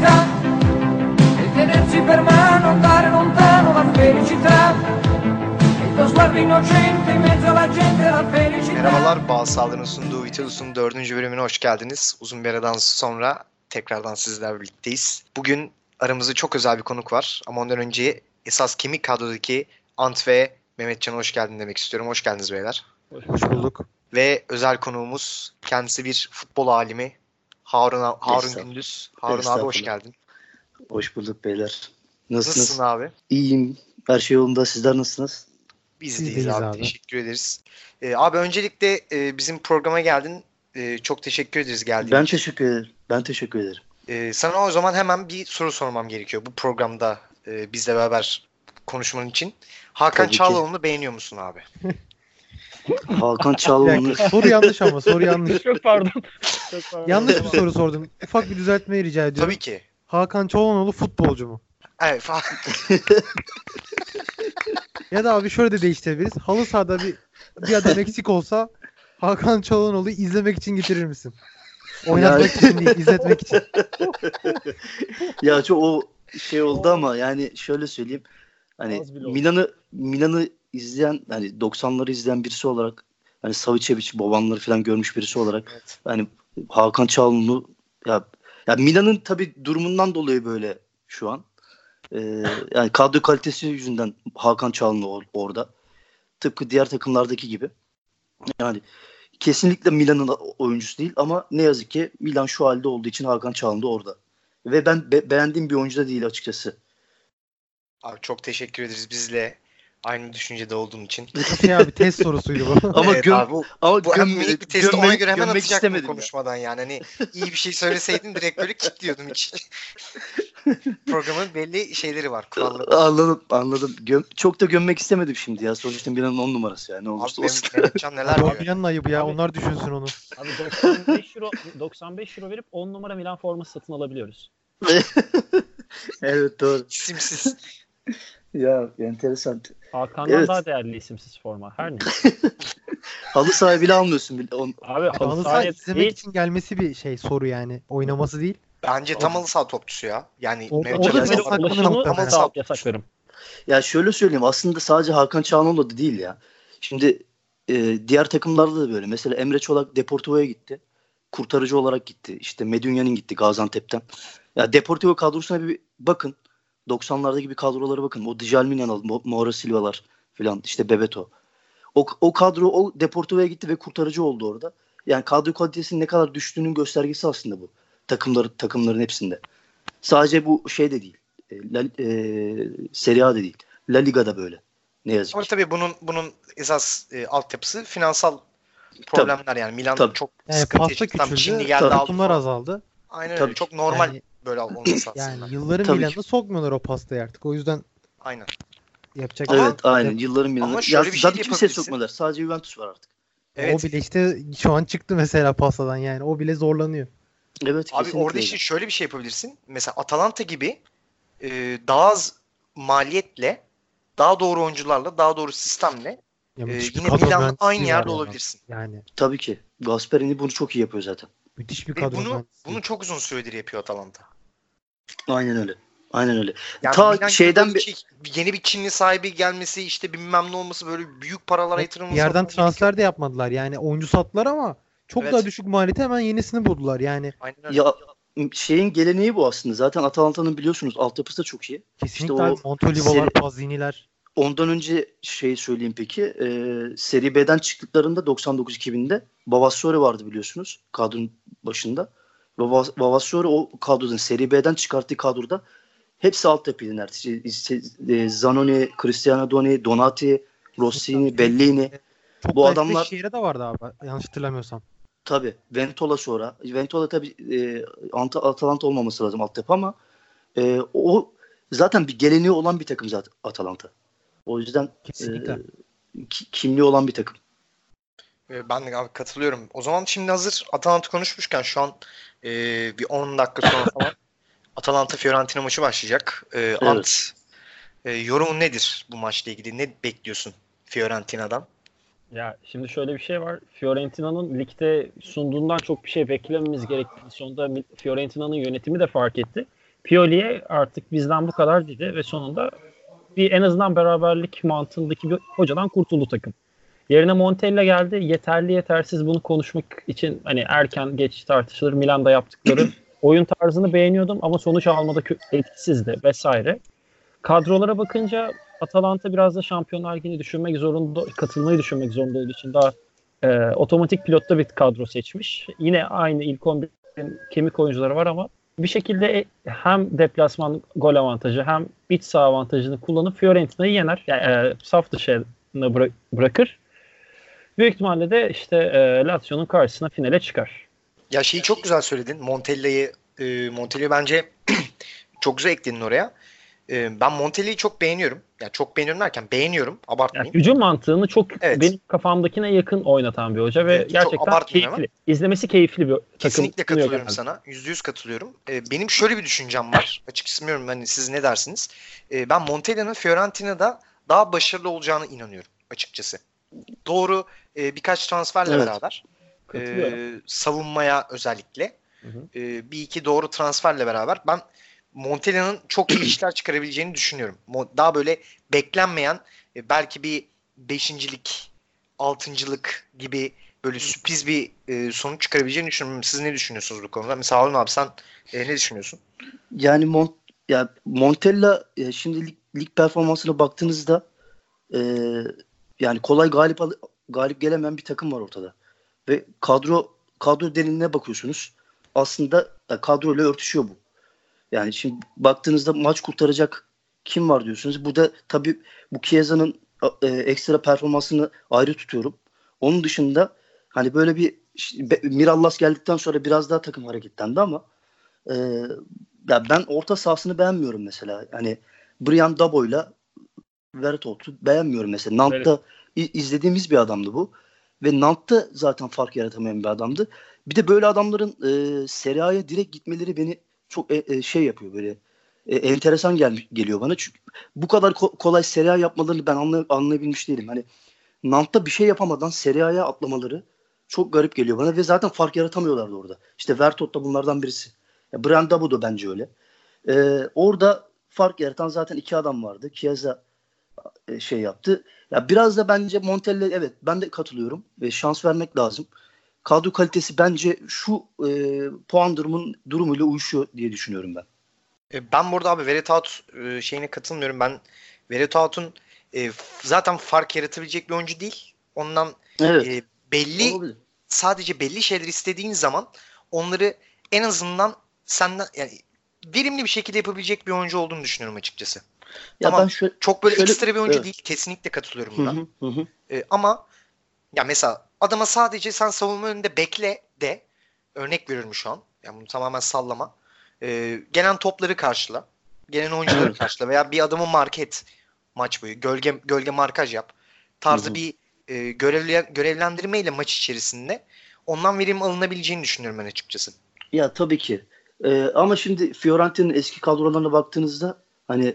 felicità e tenersi per mano, andare lontano la felicità. Il tuo sguardo innocente in mezzo alla gente la felicità. Merhabalar, Bağ Sağlığı'nın sunduğu Vitalus'un dördüncü bölümüne hoş geldiniz. Uzun bir aradan sonra tekrardan sizlerle birlikteyiz. Bugün aramızda çok özel bir konuk var ama ondan önce esas kemik kadrodaki Ant ve Mehmetcan'a hoş geldin demek istiyorum. Hoş geldiniz beyler. Hoş bulduk. Ve özel konuğumuz kendisi bir futbol alimi Harun, Harun Estağfurullah. Gündüz. Harun abi hoş geldin. Hoş bulduk beyler. Nasılsınız? Nasılsın abi? İyiyim. Her şey yolunda. Sizler nasılsınız? Biz Biz deyiz abi. abi. Teşekkür ederiz. Ee, abi öncelikle e, bizim programa geldin. E, çok teşekkür ederiz geldiğin Ben için. teşekkür ederim. Ben teşekkür ederim. Ee, sana o zaman hemen bir soru sormam gerekiyor bu programda e, bizle beraber konuşman için. Hakan. Çağlaoğlu'nu beğeniyor musun abi? Hakan dakika, soru yanlış ama soru yanlış. Çok pardon. Çok pardon. yanlış bir soru sordun. Ufak bir düzeltme rica ediyorum. Tabii ki. Hakan Çalhanoğlu futbolcu mu? Evet, fa- Ya da abi şöyle de değiştirebiliriz. Halı sahada bir bir adam eksik olsa Hakan Çalhanoğlu'yu izlemek için getirir misin? Oynatmak için değil, izletmek için. ya çok o şey oldu ama yani şöyle söyleyeyim. Hani. Milan'ı Milan'ı izleyen hani 90'ları izleyen birisi olarak hani Savicevic, Bobanları falan görmüş birisi olarak evet. hani Hakan Çalhanoğlu ya ya Milan'ın tabi durumundan dolayı böyle şu an. Ee, yani kadro kalitesi yüzünden Hakan Çalhanoğlu or- orada. Tıpkı diğer takımlardaki gibi. Yani kesinlikle Milan'ın oyuncusu değil ama ne yazık ki Milan şu halde olduğu için Hakan Çalhanoğlu orada. Ve ben be- beğendiğim bir oyuncu da değil açıkçası. Abi çok teşekkür ederiz bizle aynı düşüncede olduğun için. Şey abi test sorusuydu bu. Ama Evet göm abi, bu, ama bu hem göm- minik bir testi gömmek- ona göre hemen atacaktım istemedim ya. konuşmadan yani. Hani iyi bir şey söyleseydin direkt böyle kilitliyordum hiç. Programın belli şeyleri var, kuralları. Anladım, anladım. Göm- çok da gömmek istemedim şimdi ya. Sonuçta Milan'ın 10 numarası yani. Ne Abi olursa olsun. Mehmetcan neler diyor. Fabian'ın ayıbı ya. Abi- Onlar düşünsün onu. Abi 95 euro 95 euro verip 10 numara Milan forması satın alabiliyoruz. evet doğru. İsimsiz. Ya enteresan. Hakan'dan Evet. daha değerli isimsiz forma. Her ne? Halı sahibi bile almıyorsun. bile. On- Abi Halı halı saha sahaya izlemek değil. için gelmesi bir şey soru yani. Oynaması değil. Bence tam halı saha topçusu ya. Yani O- ulaşımı muhtemelen. sağ yasaklarım. Ya şöyle söyleyeyim. Aslında sadece Hakan Çağanoğlu da değil ya. Şimdi e, diğer takımlarda da böyle. Mesela Emre Çolak Deportivo'ya gitti. Kurtarıcı olarak gitti. İşte Medunya'nın gitti Gaziantep'ten. Ya Deportivo kadrosuna bir bakın. 90'lardaki bir kadrolara bakın. O Djalmina'lar, Mo- Mauro Silva'lar falan işte Bebeto. O, o kadro o Deportivo'ya gitti ve kurtarıcı oldu orada. Yani kadro kalitesinin ne kadar düştüğünün göstergesi aslında bu. Takımları, takımların hepsinde. Sadece bu şey de değil. E, La, e, Serie A'da değil. La Liga'da böyle. Ne yazık Ama ki. tabii bunun bunun esas e, altyapısı finansal problemler yani Milan Tabii. çok Yani sıkıntı pasta yaşadı. Tam Çinli küçüldü. geldi aldı. Azaldı. Aynen Tabii öyle. Çok normal Yani- böyle olması aslında. Yani yılların Tabii Milan'ı ki. sokmuyorlar o pastayı artık. O yüzden Aynen. yapacak Ama- Evet şey aynen yılların Milan'ı. Ama Ya bir şey zaten yapabilirsin. sokmadılar. Sadece Juventus var artık. Evet. O bile işte şu an çıktı mesela pastadan yani. O bile zorlanıyor. Evet Abi kesinlikle orada öyle. işte şöyle bir şey yapabilirsin. Mesela Atalanta gibi e, daha az maliyetle daha doğru oyuncularla daha doğru sistemle Ya e, müthiş bir yine kadro Milan'la mühendisliği aynı var yerde olabilirsin. Yani Tabii ki. Gasperini bunu çok iyi yapıyor zaten. Müthiş bir Ve kadro bunu mühendisliği. bunu çok uzun süredir yapıyor Atalanta. Aynen öyle. Aynen öyle. Yani Ta Milan şeyden bir- yeni bir Çinli sahibi gelmesi işte bilmem ne olması böyle büyük paralara yatırılması. Yerden transfer de yapmadılar. Yani oyuncu sattılar ama çok Evet. daha düşük maliyete hemen yenisini buldular. Yani Aynen öyle. Ya şeyin geleneği bu aslında. Zaten Atalanta'nın biliyorsunuz altyapısı da çok iyi. kesinlikle o abi Montolivo'lar, seri- Pazzini'ler. Ondan önce şey söyleyeyim peki. E, Seri B'den çıktıklarında 99-2000'de Bavassore vardı biliyorsunuz kadronun başında. Bava- Bavassore o kadrodan Seri B'den çıkarttığı kadroda hepsi altyapıydı neredeyse. İşte, e, Zanoni, Cristiano Doni, Donati, Rossini, Bellini. Çok Bu da adamlar- şehre de vardı abi yanlış hatırlamıyorsam. Tabii. Ventola sonra. Ventola tabii e, Ant- Atalanta olmaması lazım altyapı ama e, o zaten bir geleneği olan bir takım zaten Atalanta. O yüzden Kesinlikle. e, ki- kimliği olan bir takım. Ee, Ben de abi katılıyorum. O zaman şimdi hazır Atalanta konuşmuşken şu an e, bir 10 dakika sonra falan Atalanta Fiorentina maçı başlayacak. Ee, Ant e, yorumun nedir bu maçla ilgili? Ne bekliyorsun Fiorentina'dan? Ya şimdi şöyle bir şey var. Fiorentina'nın ligde sunduğundan çok bir şey beklememiz gerektiğini sonunda Fiorentina'nın yönetimi de fark etti. Pioli'ye artık bizden bu kadar dedi ve sonunda bir en azından beraberlik mantığındaki bir hocadan kurtuldu takım. Yerine Montella geldi. Yeterli yetersiz bunu konuşmak için hani erken geç tartışılır. Milan'da yaptıkları oyun tarzını beğeniyordum ama sonuç almada etkisizdi vesaire. Kadrolara bakınca Atalanta biraz da Şampiyonlar Ligi'ni düşünmek zorunda, katılmayı düşünmek zorunda olduğu için daha e, otomatik pilotta bir kadro seçmiş. Yine aynı ilk 11'in kemik oyuncuları var ama bir şekilde e- hem deplasman gol avantajı hem iç saha avantajını kullanıp Fiorentina'yı yener. Yani e, saf dışına bıra- bırakır. Büyük ihtimalle de işte e, Lazio'nun karşısına finale çıkar. Ya şeyi çok güzel söyledin. Montella'yı e, Montella'yı bence çok güzel ekledin oraya. E, ben Montella'yı çok beğeniyorum. Yani çok beğeniyorum derken beğeniyorum. Yani Abartmayayım. hücum mantığını çok Evet. benim kafamdakine yakın oynatan bir hoca ve Evet, gerçekten keyifli. İzlemesi keyifli bir takım. Kesinlikle katılıyorum sana. Yüzde yüz katılıyorum. E, benim şöyle bir düşüncem var. Açıkçası bilmiyorum hani siz ne dersiniz. E, ben Montella'nın Fiorentina'da daha başarılı olacağını inanıyorum açıkçası. Doğru e, birkaç transferle Evet. beraber e, savunmaya özellikle Hı hı. e, bir iki doğru transferle beraber ben Montella'nın çok iyi işler çıkarabileceğini düşünüyorum. Daha böyle beklenmeyen e, belki bir beşincilik, altıncılık gibi böyle sürpriz bir e, sonuç çıkarabileceğini düşünüyorum. Siz ne düşünüyorsunuz bu konuda? Mesela Harun abi sen e, ne düşünüyorsun? Yani Mont ya Montella e, şimdi lig, lig performansına baktığınızda e, yani kolay galip al- galip gelemeyen bir takım var ortada. Ve kadro kadro derinliğine bakıyorsunuz. Aslında kadroyla örtüşüyor bu. Yani şimdi baktığınızda maç kurtaracak kim var diyorsunuz. Burada tabii bu Chiesa'nın e, ekstra performansını ayrı tutuyorum. Onun dışında hani böyle bir Mirallas geldikten sonra biraz daha takım hareketlendi ama e, ya ben orta sahasını beğenmiyorum mesela. Hani Brian Dabo'yla Vertot'u beğenmiyorum mesela. Nant'ta i- izlediğimiz bir adamdı bu. Ve Nant'ta zaten fark yaratamayan bir adamdı. Bir de böyle adamların e, Serie A'ya direkt gitmeleri beni çok e, e, şey yapıyor böyle. E, enteresan gel, geliyor bana. Çünkü bu kadar ko- kolay Serie A yapmalarını ben anlay- anlayabilmiş değilim. Hani Nant'ta bir şey yapamadan Serie A'ya atlamaları çok garip geliyor bana ve zaten fark yaratamıyorlardı orada. İşte Vertot da bunlardan birisi. Ya Brian Dabo da bence öyle. Ee, orada fark yaratan zaten iki adam vardı. Chiesa e, şey yaptı. Ya biraz da bence Montella evet ben de katılıyorum ve şans vermek lazım. Kadro kalitesi bence şu e, puan durumun durumuyla uyuşuyor diye düşünüyorum ben. E, ben burada abi Veretout e, şeyine katılmıyorum. Ben Veretout'un e, zaten fark yaratabilecek bir oyuncu değil. Ondan Evet. e, belli olabilir. sadece belli şeyler istediğin zaman onları en azından senden yani verimli bir şekilde yapabilecek bir oyuncu olduğunu düşünüyorum açıkçası. Ya tamam. ben şöyle Çok böyle Şöyle- ekstra bir oyuncu evet. değil. Kesinlikle katılıyorum buna. hı, hı hı. E, ama ya mesela adama sadece sen savunma önünde bekle de örnek veriyorum şu an. Yani bunu tamamen sallama. E, gelen topları karşıla. Gelen oyuncuları karşıla veya bir adamı market maç boyu gölge gölge markaj yap. Tarzı Hı hı. bir e, görevle, görevlendirmeyle maç içerisinde ondan verim alınabileceğini düşünüyorum ben açıkçası. Ya tabii ki. Ee, ama şimdi Fiorentina'nın eski kadrolarına baktığınızda hani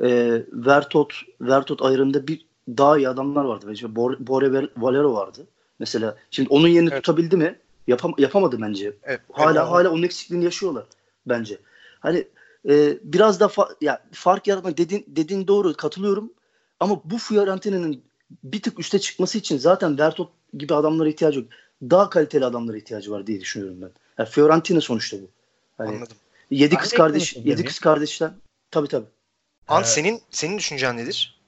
e, Vertot Vertot ayrımında bir daha iyi adamlar vardı. Mesela Bor- Bore Val- Valero vardı. Mesela şimdi onun yerini Evet. tutabildi mi? Yapam yapamadı bence. Evet, Hala evet. hala onun eksikliğini yaşıyorlar bence. Hani e, biraz da fa- ya fark yaratma dedin dediğin doğru katılıyorum. Ama bu Fiorentina'nın bir tık üste çıkması için zaten Vertot gibi adamlara ihtiyacı yok. Daha kaliteli adamlara ihtiyacı var diye düşünüyorum ben. Yani Fiorentina sonuçta bu. Hani Anladım. yedi kız de kardeş, yedi kız kardeşten tabii tabii. Ant Ee, senin senin düşüncen nedir?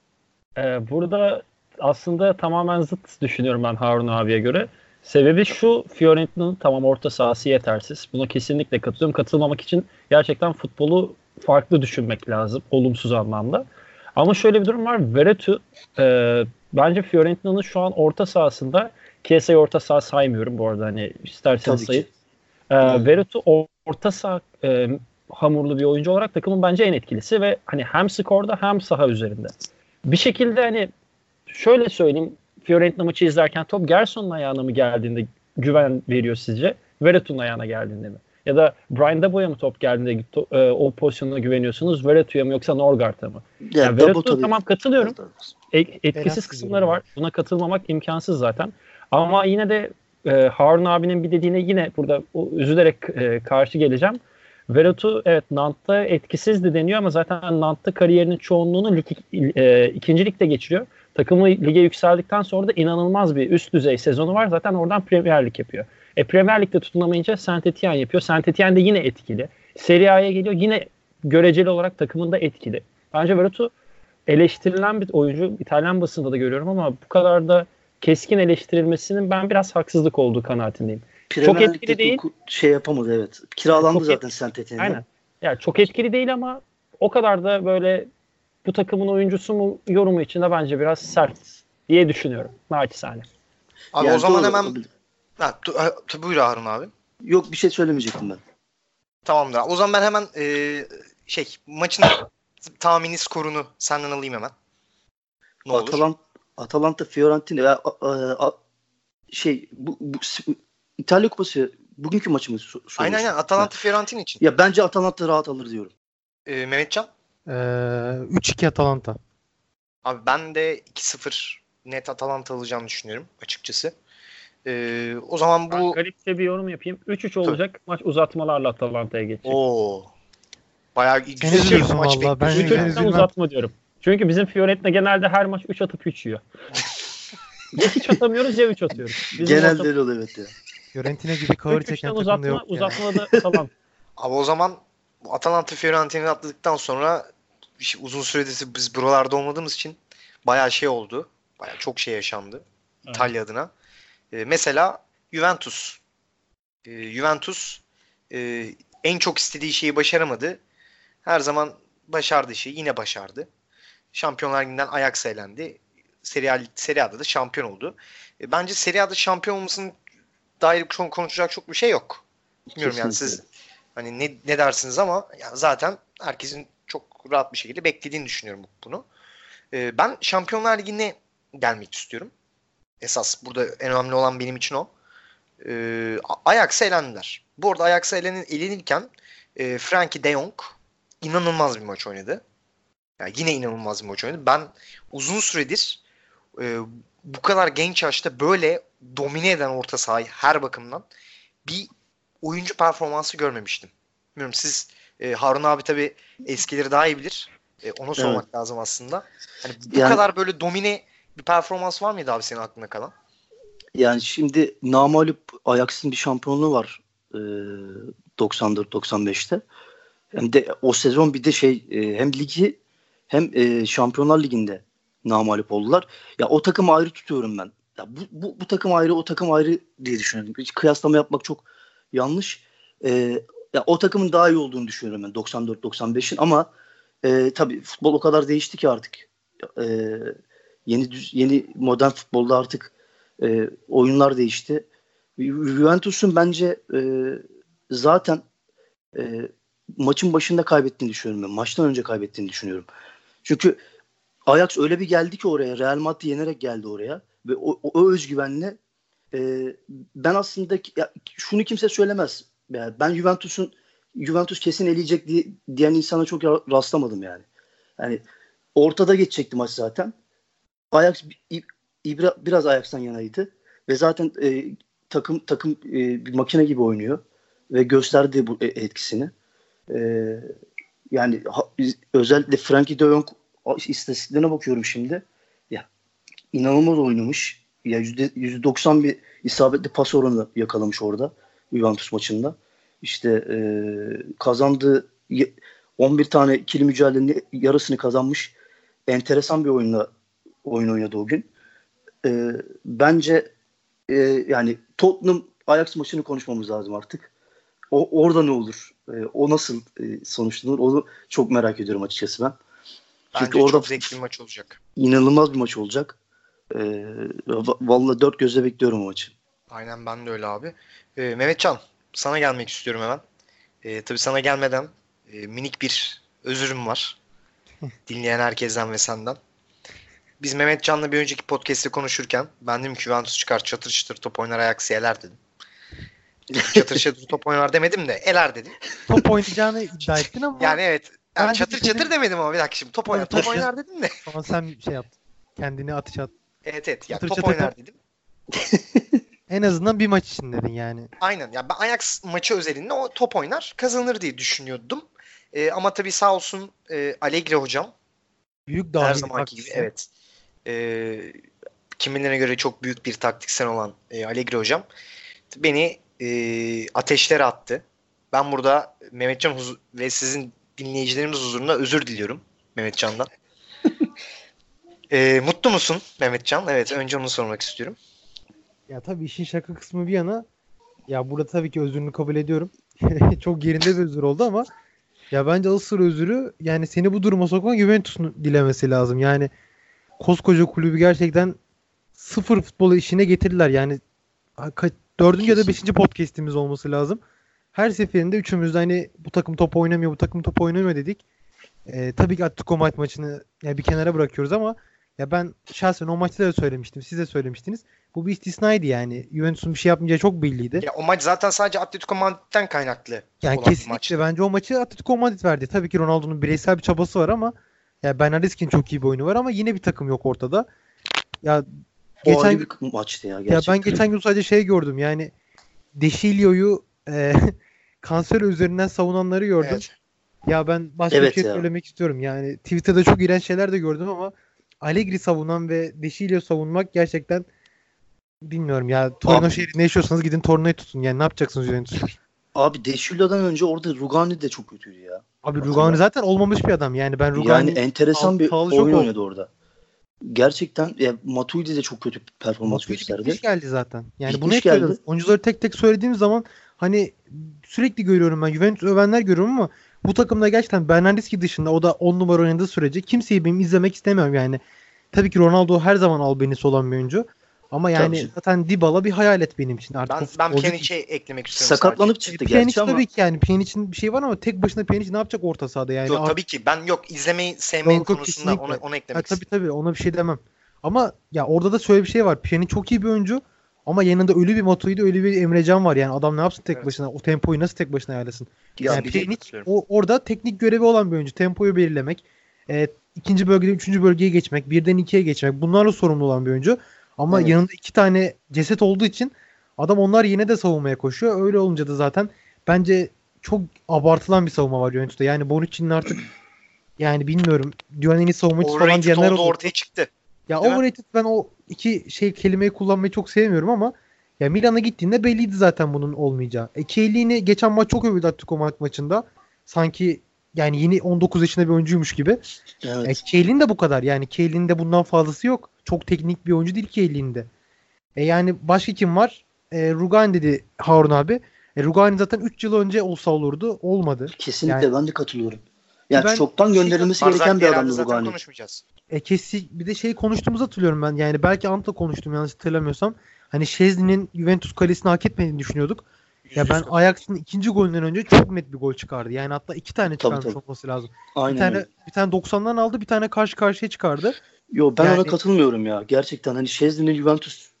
Ee, burada aslında tamamen zıt düşünüyorum ben Harun abiye göre. Sebebi şu Fiorentina'nın tamam orta sahası yetersiz. Buna kesinlikle katılıyorum. Katılmamak için gerçekten futbolu farklı düşünmek lazım. Olumsuz anlamda. Ama şöyle bir durum var. Veretu e, bence Fiorentina'nın şu an orta sahasında Chiesa'yı orta saha saymıyorum bu arada. Hani isterseniz sayın. Evet. Veretu orta saha e, hamurlu bir oyuncu olarak takımın bence en etkilisi ve hani hem skorda hem saha üzerinde. Bir şekilde hani şöyle söyleyeyim Fiorentina maçı izlerken top Gerson'un ayağına mı geldiğinde güven veriyor sizce? Veretu'nun ayağına geldiğinde mi? Ya da Brian Dabo'ya mı top geldiğinde to- e, o pozisyona güveniyorsunuz? Veretu'ya mı yoksa Norgart'a mı? Yani Yani tabii. tamam katılıyorum. E- etkisiz Berat kısımları var. Buna katılmamak imkansız zaten. Ama yine de e, Harun abinin bir dediğine yine burada o, üzülerek e, karşı geleceğim. Veretout evet Nant'ta etkisizdi deniyor ama zaten Nant'ta kariyerinin çoğunluğunu lig, e, ikinci ligde geçiriyor. Takımı lige yükseldikten sonra da inanılmaz bir üst düzey sezonu var. Zaten oradan Premier Lig yapıyor. E Premier Lig'de tutunamayınca Saint Etienne yapıyor. Saint Etienne de yine etkili. Serie A'ya geliyor yine göreceli olarak takımında etkili. Bence Veretout eleştirilen bir oyuncu. İtalyan basında da görüyorum ama bu kadar da keskin eleştirilmesinin ben biraz haksızlık olduğu kanaatindeyim. Premier etkili Lig'de değil. Şey yapamadı evet. Kiralandı Çok zaten Saint Etienne'den. Aynen. Yani çok etkili değil ama o kadar da böyle bu takımın oyuncusu mu yorumu için de bence biraz sert diye düşünüyorum. Naçizane. Abi Yani o zaman doğru. hemen ha, tu- ha, tu- buyur Harun abi. Yok bir şey söylemeyecektim ben. Tamamdır. O zaman ben hemen e, şey maçın tahmini skorunu senden alayım hemen. Ne olur? Atalant Atalanta Fiorentina ya, a- a- a- şey bu, bu İtalya Kupası bugünkü maçımız. Aynen aynen Atalanta Fiorentina için. Ya bence Atalanta rahat alır diyorum. E, Mehmetcan? Ee, 3-2 Atalanta. Abi ben de 2-0 net Atalanta alacağını düşünüyorum açıkçası. E, o zaman Ben bu garipçe bir yorum yapayım. 3-3 olacak. Maç uzatmalarla Atalanta'ya geçecek. o bayağı güzel üzülürsün maç vallahi. Ben yani. Uzatma diyorum. Çünkü bizim Fiorentina genelde her maç 3 atıp 3 yiyor. ya hiç atamıyoruz ya 3 atıyoruz. Bizim Genelde öyle oluyor evet ya. Fiorentina gibi üçten çeken takım da uzatma, yok. yani. uzatmada da Atalanta. Abi o zaman Atalanta Fiorentina'yı atladıktan sonra işte uzun süredir biz buralarda olmadığımız için bayağı şey oldu. Bayağı çok şey yaşandı Evet. İtalya adına. Ee, mesela Juventus. Ee, Juventus e, en çok istediği şeyi başaramadı. Her zaman başardığı şeyi yine başardı. Şampiyonlar Ligi'nden Ajax elendi. Serie, A, Serie A'da da şampiyon oldu. E, bence Serie A'da şampiyon olmasının dair kon- konuşacak çok bir şey yok. Bilmiyorum yani Kesinlikle. siz hani ne, ne dersiniz ama ya zaten herkesin çok rahat bir şekilde beklediğini düşünüyorum bunu. Ee, ben Şampiyonlar Ligi'ne gelmek istiyorum. Esas burada en önemli olan benim için o. Ee, Ajax'a elendiler. Bu arada Ajax'a elenen, elenirken e, Frankie de Jong inanılmaz bir maç oynadı. Yani yine inanılmaz bir maç oynadı. Ben uzun süredir e, bu kadar genç yaşta böyle domine eden orta sahayı her bakımdan bir oyuncu performansı görmemiştim. Bilmiyorum siz e, Harun abi tabi eskileri daha iyi bilir. E, ona sormak lazım aslında. Hani bu Yani- kadar böyle domine bir performans var mıydı abi senin aklına kalan? Yani şimdi namalup Ajax'ın bir şampiyonluğu var e, 94-95'te. Hem de o sezon bir de şey e, hem ligi hem e, Şampiyonlar Ligi'nde namalup oldular. Ya o takımı ayrı tutuyorum ben. Ya bu, bu, bu takım ayrı o takım ayrı diye düşünüyorum. Hiç kıyaslama yapmak çok yanlış. E, ya o takımın daha iyi olduğunu düşünüyorum ben 94-95'in ama e, tabii futbol o kadar değişti ki artık. E, yeni düz, yeni modern futbolda artık e, oyunlar değişti. Ju- Juventus'un bence e, zaten e, maçın başında kaybettiğini düşünüyorum ben. Maçtan önce kaybettiğini düşünüyorum. Çünkü Ajax öyle bir geldi ki oraya. Real Madrid yenerek geldi oraya. Ve o, o özgüvenle e, ben aslında ya, şunu kimse söylemez. Yani ben Juventus'un Juventus kesin eleyecek diye, diyen insana çok ra- rastlamadım yani. Yani ortada geçecekti maç zaten. Ajax İbra biraz Ajax'tan yanaydı ve zaten e, takım takım e, bir makine gibi oynuyor ve gösterdi bu e- etkisini. E, yani ha- özellikle Frankie de Jong istatistiklerine bakıyorum şimdi. Ya inanılmaz oynamış. Ya yüzde 90 bir isabetli pas oranı yakalamış orada Juventus maçında. İşte e, kazandığı ye- 11 tane ikili mücadelenin yarısını kazanmış. Enteresan bir oyunla oyun oynadı o gün. E, bence e, yani Tottenham Ajax maçını konuşmamız lazım artık. O orada ne olur? E, o nasıl e, sonuçlanır? Onu çok merak ediyorum açıkçası ben. Bence Çünkü orada çok zevkli bir maç olacak. inanılmaz bir maç olacak. E, va- vallahi dört gözle bekliyorum o maçı. Aynen ben de öyle abi. Ee, Mehmetcan sana gelmek istiyorum hemen. Ee, tabii sana gelmeden e, minik bir özürüm var. Dinleyen herkesten ve senden. Biz Mehmetcan'la bir önceki podcast'te konuşurken ben dedim ki Juventus çıkar çatır çatır top oynar Ajax'ı eler dedim. çatır çatır top oynar demedim de eler dedim. Top oynayacağını iddia ettin ama Yani evet. Yani Ben çatır dedim- çatır demedim ama bir dakika şimdi top oynar, top oynar dedim de. sonra sen şey yaptın. Kendini atış at. Evet evet. Ya top çatır oynar dedim. En azından bir maç için dedin yani. Aynen. Ya ben Ajax maçı özelinde o top oynar, kazanır diye düşünüyordum. E, ama tabii sağ olsun e, Allegri hocam Büyük her dahi zamanki gibi evet. E, kimilerine göre çok büyük bir taktiksen olan e, Allegri hocam beni e, ateşlere attı. Ben burada Mehmetcan huzur ve sizin dinleyicilerimiz huzurunda özür diliyorum Mehmetcan'dan. E, mutlu musun Mehmetcan? Evet önce onu sormak istiyorum. Ya tabii işin şaka kısmı bir yana ya burada tabii ki özrünü kabul ediyorum. Çok yerinde bir özür oldu ama ya bence asıl özürü yani seni bu duruma sokan Juventus'un dilemesi lazım. Yani koskoca kulübü gerçekten sıfır futbol işine getirdiler. Yani dördüncü ya da beşinci podcast'imiz olması lazım. Her seferinde üçümüz de hani bu takım top oynamıyor, bu takım top oynamıyor dedik. Ee, tabii ki Atletico Madrid maçını ya bir kenara bırakıyoruz ama ya ben şahsen o maçta da söylemiştim. Siz de söylemiştiniz. Bu bir istisnaydı yani. Juventus'un bir şey yapmayacağı çok belliydi. Ya o maç zaten sadece Atletico Madrid'den kaynaklı Yani kesinlikle bence o maçı Atletico Madrid verdi. Tabii ki Ronaldo'nun bireysel bir çabası var ama ya Bernardeschi'nin çok iyi bir oyunu var ama yine bir takım yok ortada. Ya O geçen bir maçtı ya ya gerçekten. ben geçen gün sadece şey gördüm. Yani Deşilio'yu e, kanser üzerinden savunanları gördüm. Evet. Ya ben başka Evet bir şey ya. söylemek istiyorum. Yani Twitter'da çok iğrenç şeyler de gördüm ama Allegri savunan ve Deşilio savunmak gerçekten bilmiyorum ya. Torino şehrinde yaşıyorsanız gidin Torino'yu tutun. Yani ne yapacaksınız Juventus? Abi Deşilla'dan önce orada Rugani de çok kötüydü ya. Abi. Rugani zaten olmamış bir adam. Yani ben Rugani yani enteresan bir oyun oynadı orada. Gerçekten ya, Matuidi de çok kötü performans Matuidi gösterdi. bitmiş geldi zaten. Yani Bitmiş bunu söylüyoruz. Oyuncuları tek tek söylediğim zaman hani sürekli görüyorum ben Juventus övenler görüyorum ama bu takımda gerçekten Bernardeschi dışında o da 10 numara oynadığı sürece kimseyi benim izlemek istemiyorum yani. Tabii ki Ronaldo her zaman albenisi olan bir oyuncu. Ama yani Tabii. zaten Dybala bir hayalet benim için artık. Ben, ben Pjanic'e eklemek istiyorum Sakatlanıp sadece. çıktı Pjanic gerçi ama tabii ki yani Pjanic'in bir şey var ama tek başına Pjanic ne yapacak orta sahada yani. Yok tabii ki ben yok izlemeyi sevmeyin Yok, yok, konusunda onu, onu Ha, eklemek tabii istedim. tabii ona bir şey demem. Ama ya orada da şöyle bir şey var. Pjanic çok iyi bir oyuncu ama yanında ölü bir Matuidi öyle bir Emrecan var yani adam ne yapsın tek Evet. başına o tempoyu nasıl tek başına ayarlasın. ya yani Pjanic katılıyorum. o, orada teknik görevi olan bir oyuncu. Tempoyu belirlemek, e, ikinci bölgeden üçüncü bölgeye geçmek, birden ikiye geçmek bunlarla sorumlu olan bir oyuncu. Ama Evet. yanında iki tane ceset olduğu için adam onlar yine de savunmaya koşuyor. Öyle olunca da zaten bence çok abartılan bir savunma var Juventus'ta. Yani Bonucci'nin artık yani bilmiyorum dünyanın en iyi savunmacısı falan diyenler oldu. ortaya çıktı. Ya mi? overrated ben o iki şey kelimeyi kullanmayı çok sevmiyorum ama ya Milan'a gittiğinde belliydi zaten bunun olmayacağı. E Chiellini geçen maç çok övüldü Atletico Madrid maçında. Sanki yani yeni 19 yaşında bir oyuncuymuş gibi. E Evet. Chiellini de bu kadar. Yani Chiellini'nin de bundan fazlası yok. Çok teknik bir oyuncu değil Chiellini de. E yani başka kim var? E, Rugani dedi Harun abi. E, Rugani zaten 3 yıl önce olsa olurdu. Olmadı. Kesinlikle Yani- ben de katılıyorum. Yani Ben- çoktan gönderilmesi Barzak gereken bir adamdı zaten Rugani. konuşmayacağız. E kesi bir de şey konuştuğumuzu hatırlıyorum ben. Yani belki Ant'la konuştum yanlış hatırlamıyorsam. Hani Şezli'nin Juventus kalesini hak etmediğini düşünüyorduk. Ya ben Ajax'ın ikinci golünden önce çok net bir gol çıkardı. Yani hatta iki tane Tabii, çıkarmış tabii. olması lazım. Aynen bir tane öyle. bir tane 90'dan aldı, bir tane karşı karşıya çıkardı. Yo ben Yani- ona katılmıyorum ya. Gerçekten hani Şezli'nin Juventus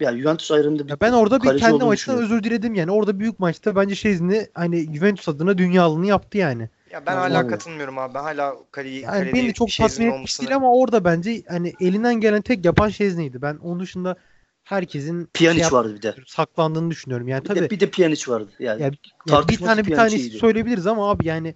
ya Juventus ayrımında bir Ya ben orada bir kendi maçtan özür diledim yani. Orada büyük maçta bence Şezli hani Juventus adına dünyalığını yaptı yani. Ya ben Vallahi. hala katılmıyorum abi. Ben hala kaleyi, Yani kalede beni çok tatmin etmiş değil ama orada bence hani elinden gelen tek yapan Şezli'ydi. Ben onun dışında herkesin Pjanic yap- vardı bir de. saklandığını düşünüyorum. Yani Bir tabii de, bir de Pjanic vardı. Yani Ya, ya bir tane bir iyiydi. söyleyebiliriz ama abi yani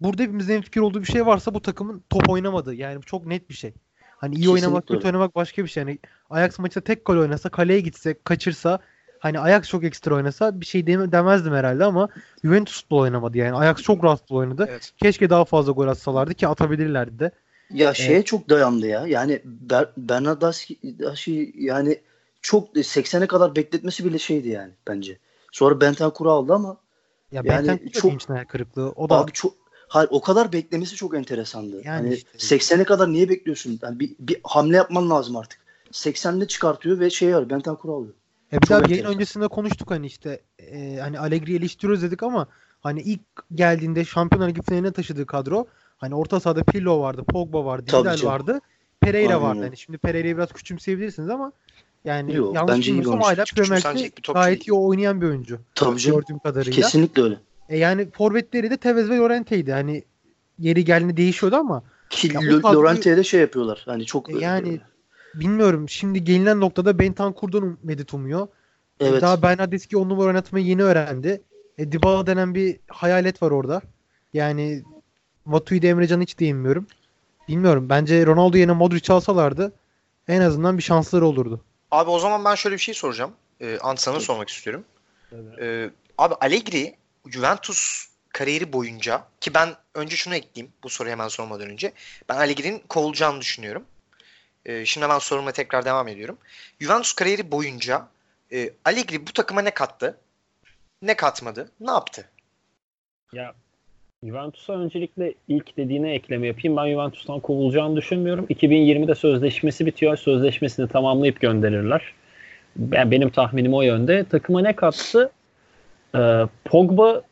burada hepimizin fikir olduğu bir şey varsa bu takımın top oynamadığı. Yani çok net bir şey. Hani iyi Kesinlikle oynamak, kötü oynamak başka bir şey. Yani Ajax maçta tek gol oynasa, kaleye gitse, kaçırsa hani Ajax çok ekstra oynasa bir şey deme- demezdim herhalde ama Juventus futbol oynamadı yani. Ajax çok rahat oynadı. Evet. Keşke daha fazla gol atsalardı ki atabilirlerdi de. Ya şeye çok dayandı ya. Yani Ber Bernardeschi yani çok 80'e kadar bekletmesi bile şeydi yani bence. Sonra Bentancur'u aldı ama Ya Yani Bentancur da çok- için kırıklığı. O da abi çok hayır o kadar beklemesi çok enteresandı. Yani Yani işte. 80'e kadar niye bekliyorsun? Yani bir, bir hamle yapman lazım artık. 80'de çıkartıyor ve şey var Bentancur'u alıyor. Ya bir Çok daha yayın öncesinde konuştuk hani işte e, hani Allegri'yi eleştiriyoruz dedik ama hani ilk geldiğinde Şampiyonlar Ligi finaline taşıdığı kadro hani orta sahada Pirlo vardı, Pogba vardı, Vidal vardı, Pereira Aynen vardı. öyle. Hani şimdi Pereira'yı biraz küçümseyebilirsiniz ama yani Yok, yanlış bir bilmiyorsam hala Premier Lig'de bir gayet iyi oynayan bir oyuncu. Tabii canım. Gördüğüm kadarıyla. Kesinlikle öyle. E yani forvetleri de Tevez ve Llorente'ydi. Hani yeri geldiğinde değişiyordu ama Ki Llorente'ye de şey yapıyorlar. Hani çok E yani bilmiyorum şimdi gelinen noktada Bentancur'dan medet umuyor. Evet. Daha Bernardeschi 10 numara oynatmayı yeni öğrendi. E, Dybala denen bir hayalet var orada. Yani Matuidi Emrecan'a hiç değinmiyorum. Bilmiyorum. Bence Ronaldo yerine Modric alsalardı en azından bir şansları olurdu. Abi o zaman ben şöyle bir şey soracağım. Ee, Ant sana sormak istiyorum. Ee, abi Allegri Juventus kariyeri boyunca ki ben önce şunu ekleyeyim bu soruyu hemen sormadan önce. Ben Allegri'nin kovulacağını düşünüyorum. Ee, şimdi hemen soruma tekrar devam ediyorum. Juventus kariyeri boyunca e, Allegri bu takıma ne kattı? Ne katmadı? Ne yaptı? Ya Juventus'a öncelikle ilk dediğine ekleme yapayım. Ben Juventus'tan kovulacağını düşünmüyorum. 2020'de sözleşmesi bitiyor. Sözleşmesini tamamlayıp gönderirler. Ben, benim tahminim o yönde. Takıma ne kattı? Ee, Pogba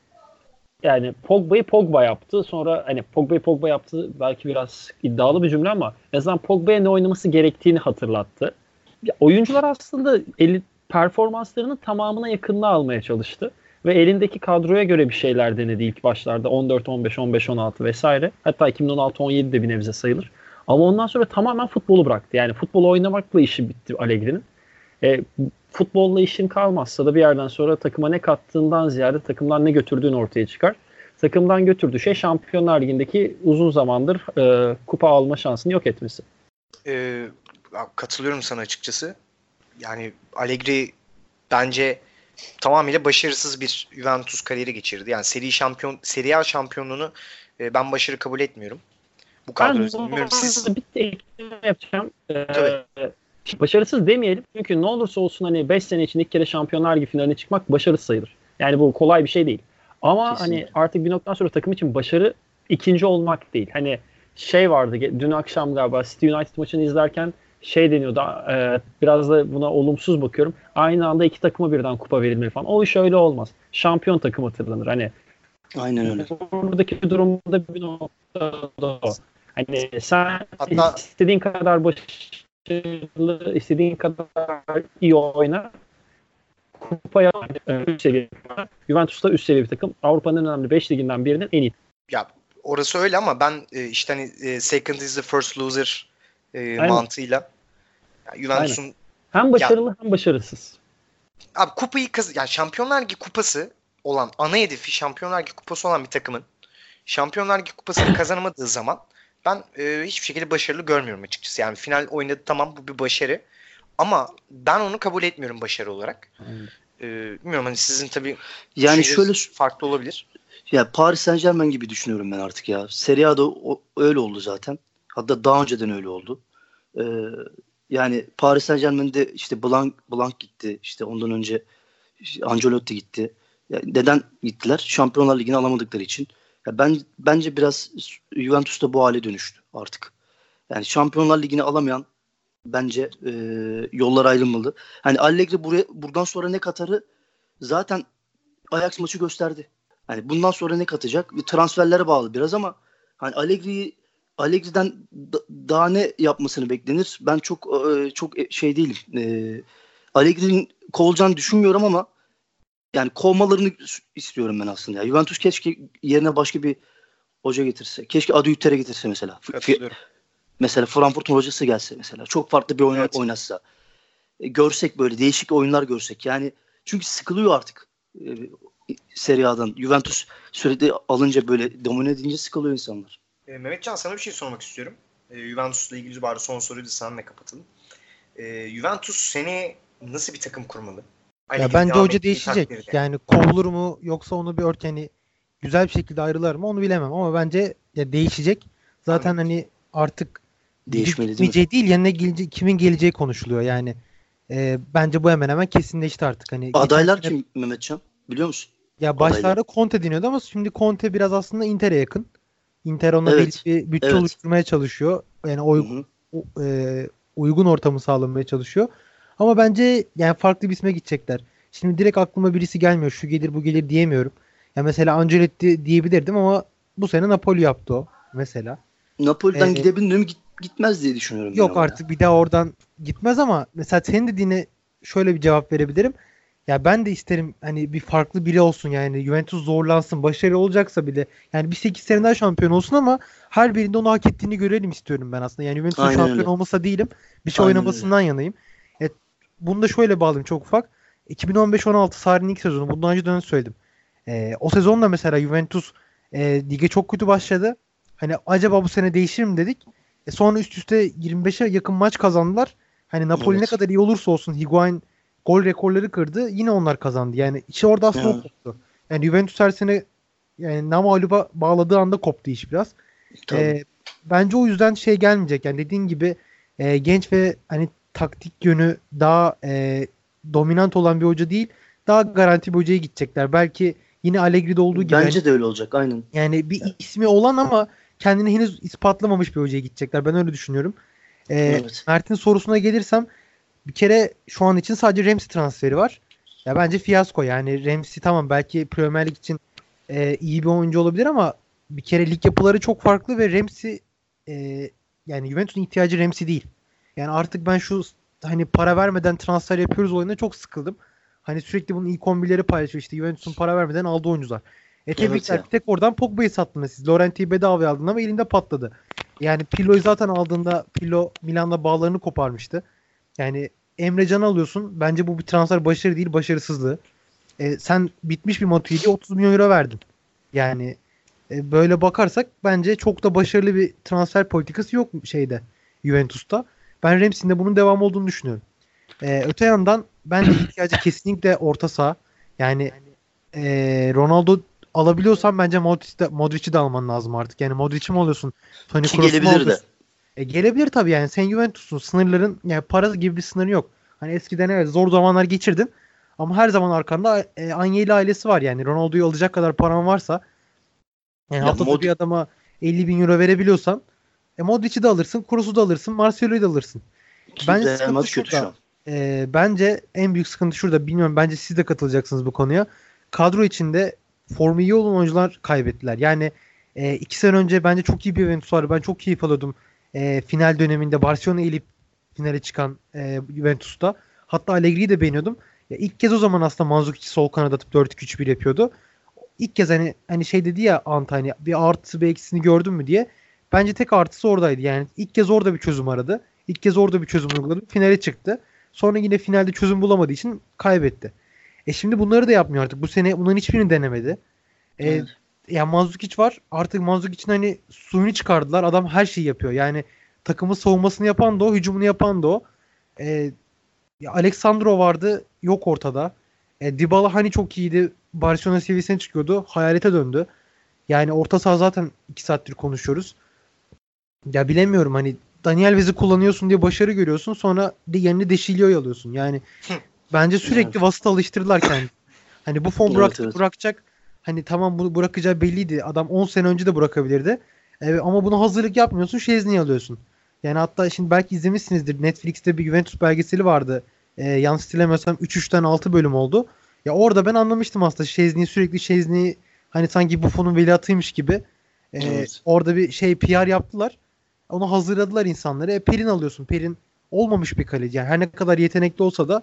yani Pogba'yı Pogba yaptı. Sonra hani Pogba'yı Pogba yaptı belki biraz iddialı bir cümle ama en azından Pogba'ya ne oynaması gerektiğini hatırlattı. Ya, oyuncular aslında eli, performanslarının tamamına yakınını almaya çalıştı ve elindeki kadroya göre bir şeyler denedi ilk başlarda 14 15 15 16 vesaire. Hatta 2016 17 de bir nebze sayılır. Ama ondan sonra tamamen futbolu bıraktı. Yani futbol oynamakla işi bitti Allegri'nin. E, futbolla işin kalmazsa da bir yerden sonra takıma ne kattığından ziyade takımdan ne götürdüğün ortaya çıkar. Takımdan götürdüğü şey Şampiyonlar Ligi'ndeki uzun zamandır e, kupa alma şansını yok etmesi. Ee, katılıyorum sana açıkçası. Yani Allegri bence tamamıyla başarısız bir Juventus kariyeri geçirdi. Yani seri şampiyon, Serie A şampiyonluğunu e, ben başarı kabul etmiyorum. Bu kadro bilmiyorum siz. Bir ekleme yapacağım. Ee, başarısız demeyelim. Çünkü ne olursa olsun hani 5 sene için ilk kere Şampiyonlar Ligi finaline çıkmak başarı sayılır. Yani bu kolay bir şey değil. Ama Kesinlikle. hani artık bir noktadan sonra takım için başarı ikinci olmak değil. Hani şey vardı dün akşam galiba City United maçını izlerken şey deniyordu e, biraz da buna olumsuz bakıyorum. Aynı anda iki takıma birden kupa verilmeli falan. O iş öyle olmaz. Şampiyon takım hatırlanır. Hani Aynen öyle. buradaki durumda bir noktada o. Hani sen Hatta- istediğin kadar başarılı, istediğin kadar iyi oyna. Kupaya üst seviye. Juventus'ta üst seviye bir takım. Avrupa'nın en önemli 5 liginden birinin en iyi. Ya orası öyle ama ben e, işte hani e, second is the first loser e, Aynen. mantığıyla yani Juventus'un Hem başarılı hem başarısız. abi kupayı kaz yani Şampiyonlar Ligi kupası olan ana hedefi Şampiyonlar Ligi kupası olan bir takımın Şampiyonlar Ligi kupasını kazanamadığı zaman ben e, hiçbir şekilde başarılı görmüyorum açıkçası. Yani final oynadı tamam bu bir başarı ama ben onu kabul etmiyorum başarı olarak. E, bilmiyorum hani sizin tabii Yani şöyle farklı olabilir. ya Paris Saint Germain gibi düşünüyorum ben artık ya. Serie A'da o- öyle oldu zaten. Hatta daha önceden öyle oldu. Ee, yani Paris Saint Germain'de işte Blanc, Blanc gitti. İşte ondan önce Ancelotti gitti. Ya neden gittiler? Şampiyonlar Ligi'ni alamadıkları için. Ya ben bence biraz Juventus da bu hale dönüştü artık. Yani Şampiyonlar Ligi'ni alamayan bence e, yollar ayrılmalı. Hani Allegri buraya buradan sonra ne katarı zaten Ajax maçı gösterdi. Hani bundan sonra ne katacak? Transferlere bağlı biraz ama hani Allegri'yi Allegri'den da- daha ne yapmasını beklenir? Ben çok e, çok şey değilim. E, Allegri'nin kovulacağını düşünmüyorum ama yani kovmalarını istiyorum ben aslında. Ya. Juventus keşke yerine başka bir hoca getirse. Keşke Adüyter'e getirse mesela. Katılıyorum. Mesela Frankfurt'un hocası gelse mesela. Çok farklı bir oyun Evet. oynatsa. E, görsek böyle değişik oyunlar görsek. Yani çünkü sıkılıyor artık. E, Serie A'dan. Juventus sürekli alınca böyle domine edince sıkılıyor insanlar. E, Mehmetcan sana bir şey sormak istiyorum. E, Juventus'la ilgili bari son soruyu da seninle kapatalım. E, Juventus seni nasıl bir takım kurmalı? Ya Allegri bence devam hoca değişecek. takdirde. Yani kovulur mu yoksa onu bir ört yani güzel bir şekilde ayrılar mı onu bilemem ama bence ya değişecek. Zaten Anladım. hani artık Değişmeli değil mi? değil yanına gelecek, kimin geleceği konuşuluyor yani. E, bence bu hemen hemen kesinleşti artık. Hani Adaylar kim Mehmetcan? Biliyor musun? Ya başlarda Conte deniyordu ama şimdi Conte biraz aslında Inter'e yakın. Inter ona Evet, bir bütçe evet. oluşturmaya çalışıyor. Yani oy- hı. u- e, uygun ortamı sağlamaya çalışıyor. Ama bence yani farklı bir isme gidecekler. Şimdi direkt aklıma birisi gelmiyor. Şu gelir bu gelir diyemiyorum. Ya mesela Ancelotti diyebilirdim ama bu sene Napoli yaptı o mesela. Napoli'den Ee, gidebilir mi? Git, gitmez diye düşünüyorum. Yok artık bir daha oradan gitmez ama mesela senin dediğine şöyle bir cevap verebilirim. Ya ben de isterim hani bir farklı biri olsun yani Juventus zorlansın başarılı olacaksa bile yani bir 8 sene daha şampiyon olsun ama her birinde onu hak ettiğini görelim istiyorum ben aslında. Yani Juventus'un şampiyon öyle. olmasa değilim. Bir şey Aynen oynamasından yanayım. E, bunu da şöyle bağlayayım çok ufak. 2015-16 Sarri'nin ilk sezonu. Bundan önce de söyledim. E, o sezon da mesela Juventus e, lige çok kötü başladı. Hani acaba bu sene değişir mi dedik. E, sonra üst üste 25'e yakın maç kazandılar. Hani Napoli Evet. ne kadar iyi olursa olsun Higuain gol rekorları kırdı. Yine onlar kazandı. Yani içi orada aslında Evet. koptu. Yani Juventus her sene yani namaluba bağladığı anda koptu iş biraz. Tabii. Ee, bence o yüzden şey gelmeyecek. Yani dediğin gibi e, genç ve hani taktik yönü daha e, dominant olan bir hoca değil. Daha garanti bir hocaya gidecekler. Belki yine Allegri'de olduğu gibi. Bence de öyle olacak aynen. yani bir ismi olan ama kendini henüz ispatlamamış bir hocaya gidecekler. Ben öyle düşünüyorum. Ee, Evet. Mert'in sorusuna gelirsem bir kere şu an için sadece Ramsey transferi var. Ya bence fiyasko yani Ramsey tamam belki Premier Lig için e, iyi bir oyuncu olabilir ama bir kere lig yapıları çok farklı ve Ramsey e, yani Juventus'un ihtiyacı Ramsey değil. Yani artık ben şu hani para vermeden transfer yapıyoruz oyuna çok sıkıldım. Hani sürekli bunun ilk 11'leri paylaşıyor işte Juventus'un para vermeden aldığı oyuncular. E tebrikler. ya. Bir tek oradan Pogba'yı sattınız siz. Laurenti'yi bedavaya aldın ama elinde patladı. Yani Pirlo'yu zaten aldığında Pirlo Milan'da bağlarını koparmıştı. Yani Emre Can'ı alıyorsun. Bence bu bir transfer başarı değil başarısızlığı. E, sen bitmiş bir Matuidi'ye 30 milyon euro verdin. Yani e, böyle bakarsak bence çok da başarılı bir transfer politikası yok şeyde Juventus'ta. Ben Ramsey'in de bunun devam olduğunu düşünüyorum. E, öte yandan bence ihtiyacı kesinlikle orta saha. Yani e, Ronaldo alabiliyorsan bence Modric'i de, Modric'i de alman lazım artık. Yani Modric'i mi alıyorsun? Toni Ki Kroos'u mu gelebilir de. E, gelebilir tabii yani. Sen Juventus'un sınırların yani para gibi bir sınırı yok. Hani eskiden evet zor zamanlar geçirdin. Ama her zaman arkanda e, Agnelli ailesi var yani. Ronaldo'yu alacak kadar paran varsa yani Ya haftada Mod- bir adama 50 bin euro verebiliyorsan e, Modric'i de alırsın, Kroos'u da alırsın, Marcelo'yu da alırsın. Ki Bence sıkıntı şurada. şu an. E, bence en büyük sıkıntı şurada. Bilmiyorum bence siz de katılacaksınız bu konuya. Kadro içinde formu iyi olan oyuncular kaybettiler. Yani e, iki sene önce bence çok iyi bir Juventus vardı. Ben çok keyif alıyordum. E, final döneminde Barcelona elip finale çıkan e, Juventus'ta. Hatta Allegri'yi de beğeniyordum. Ya ilk kez o zaman aslında Mandzukic sol kanat atıp 4-2-3-1 yapıyordu. İlk kez hani hani şey dedi ya Ant hani bir artısı bir eksisini gördün mü diye. Bence tek artısı oradaydı. Yani ilk kez orada bir çözüm aradı. İlk kez orada bir çözüm uyguladı. Finale çıktı. Sonra yine finalde çözüm bulamadığı için kaybetti. E şimdi bunları da yapmıyor artık. Bu sene bunların hiçbirini denemedi. E, Evet. ya Mandzukic var. Artık Mandzukic'in hani suyunu çıkardılar. Adam her şeyi yapıyor. Yani takımın savunmasını yapan da o, hücumunu yapan da o. E, ya Alexandro vardı. Yok ortada. E, Dybala hani çok iyiydi. Barcelona seviyesine çıkıyordu. Hayalete döndü. Yani orta saha zaten 2 saattir konuşuyoruz. Ya bilemiyorum hani Daniel Vez'i kullanıyorsun diye başarı görüyorsun. Sonra de yerine Deşilio'yu alıyorsun. Yani bence sürekli Evet. vasıta alıştırdılar kendini. Hani bu fon Evet, bıraktı, evet. bırakacak. Hani tamam bunu bırakacağı belliydi. Adam 10 sene önce de bırakabilirdi. Evet, ama bunu hazırlık yapmıyorsun. Şezni'yi alıyorsun. Yani hatta şimdi belki izlemişsinizdir. Netflix'te bir Juventus belgeseli vardı. Ee, yanlış hatırlamıyorsam 3-3'ten 6 bölüm oldu. Ya orada ben anlamıştım aslında Şezni'yi sürekli Şezni'yi hani sanki Buffon'un veliahtıymış gibi. Ee, Evet. Orada bir şey PR yaptılar. Onu hazırladılar insanları. E, Perin alıyorsun. Perin olmamış bir kaleci. Yani her ne kadar yetenekli olsa da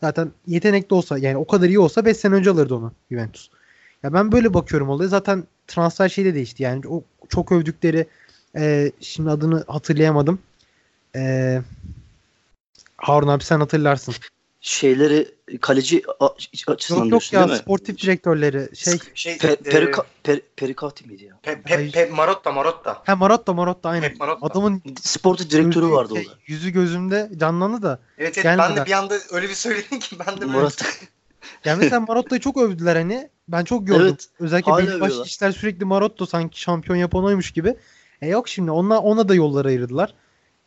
zaten yetenekli olsa yani o kadar iyi olsa 5 sene önce alırdı onu Juventus. Ya ben böyle bakıyorum olaya. Zaten transfer şey de değişti. Yani o çok övdükleri e, şimdi adını hatırlayamadım. E, Harun abi sen hatırlarsın. Şeyleri kaleci açısından Yok yok diyorsun ya değil mi? sportif direktörleri şey şey Pe, e, perika, per, Perikati miydi ya? Pe, Pe, Pe, Marotta Marotta. ha Marotta Marotta aynen. Pep Marotta. Adamın Sportif direktörü yüzü, vardı şey, orada. yüzü gözümde canlandı da. Evet evet ben de bir anda öyle bir söyledin ki ben de Murat. Yani mesela Marotta'yı çok övdüler hani. Ben çok gördüm. Evet, Özellikle övüyorlar. işler sürekli Marotta sanki şampiyon yapan oymuş gibi. E yok şimdi ona, ona da yollar ayırdılar.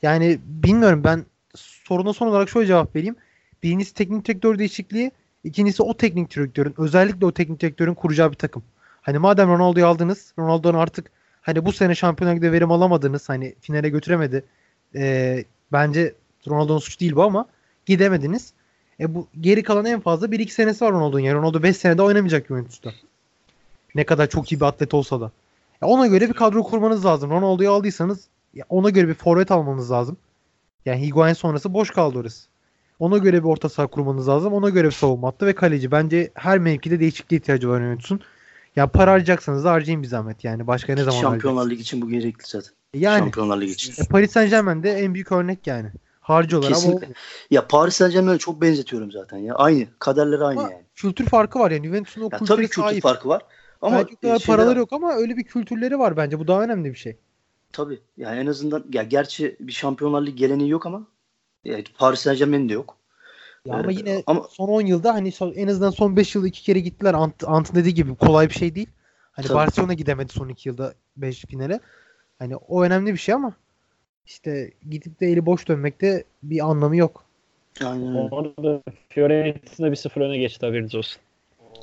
Yani bilmiyorum ben soruna son olarak şöyle cevap vereyim. Birincisi teknik direktör değişikliği. ikincisi o teknik direktörün özellikle o teknik direktörün kuracağı bir takım. Hani madem Ronaldo'yu aldınız Ronaldo'nun artık hani bu sene Şampiyonlar Ligi'de verim alamadınız. Hani finale götüremedi. E, bence Ronaldo'nun suçu değil bu ama gidemediniz. E bu geri kalan en fazla 1-2 senesi var Ronaldo'nun. Yani Ronaldo 5 senede oynamayacak Juventus'ta. Ne kadar çok iyi bir atlet olsa da. Ya ona göre bir kadro kurmanız lazım. Ronaldo'yu aldıysanız ona göre bir forvet almanız lazım. Yani Higuain sonrası boş kaldı orası. Ona göre bir orta saha kurmanız lazım. Ona göre bir savunma hattı ve kaleci. Bence her mevkide değişikliğe ihtiyacı var Juventus'un. Ya para harcayacaksanız da harcayın bir zahmet yani. Başka ne zaman Şampiyonlar? Ligi için bu gerekli zaten. Yani Şampiyonlar Ligi için. e, Paris Saint Germain de en büyük örnek yani. harcıyorlar ama Kesinlikle. olmuyor. Ya Paris Saint Germain'e çok benzetiyorum zaten ya. Aynı. Kaderleri aynı Ama yani. kültür farkı var yani Juventus'un o Ya kültüre tabii kültür sahip. farkı var. Ama Belki şeyler- paraları yok ama öyle bir kültürleri var bence. Bu daha önemli bir şey. Tabii. Yani en azından ya gerçi bir Şampiyonlar Ligi geleneği yok ama ya Paris Saint Germain'in de yok. Ya ama Ee, yine ama- son 10 yılda hani son- en azından son 5 yılda iki kere gittiler. Ant, Ant'ın dediği gibi kolay bir şey değil. Hani Tabii. Barcelona gidemedi son 2 yılda 5 finale. Hani o önemli bir şey ama işte gidip de eli boş dönmekte bir anlamı yok. Aynen öyle. Orada Fiorentina 1-0 öne geçti haberiniz olsun.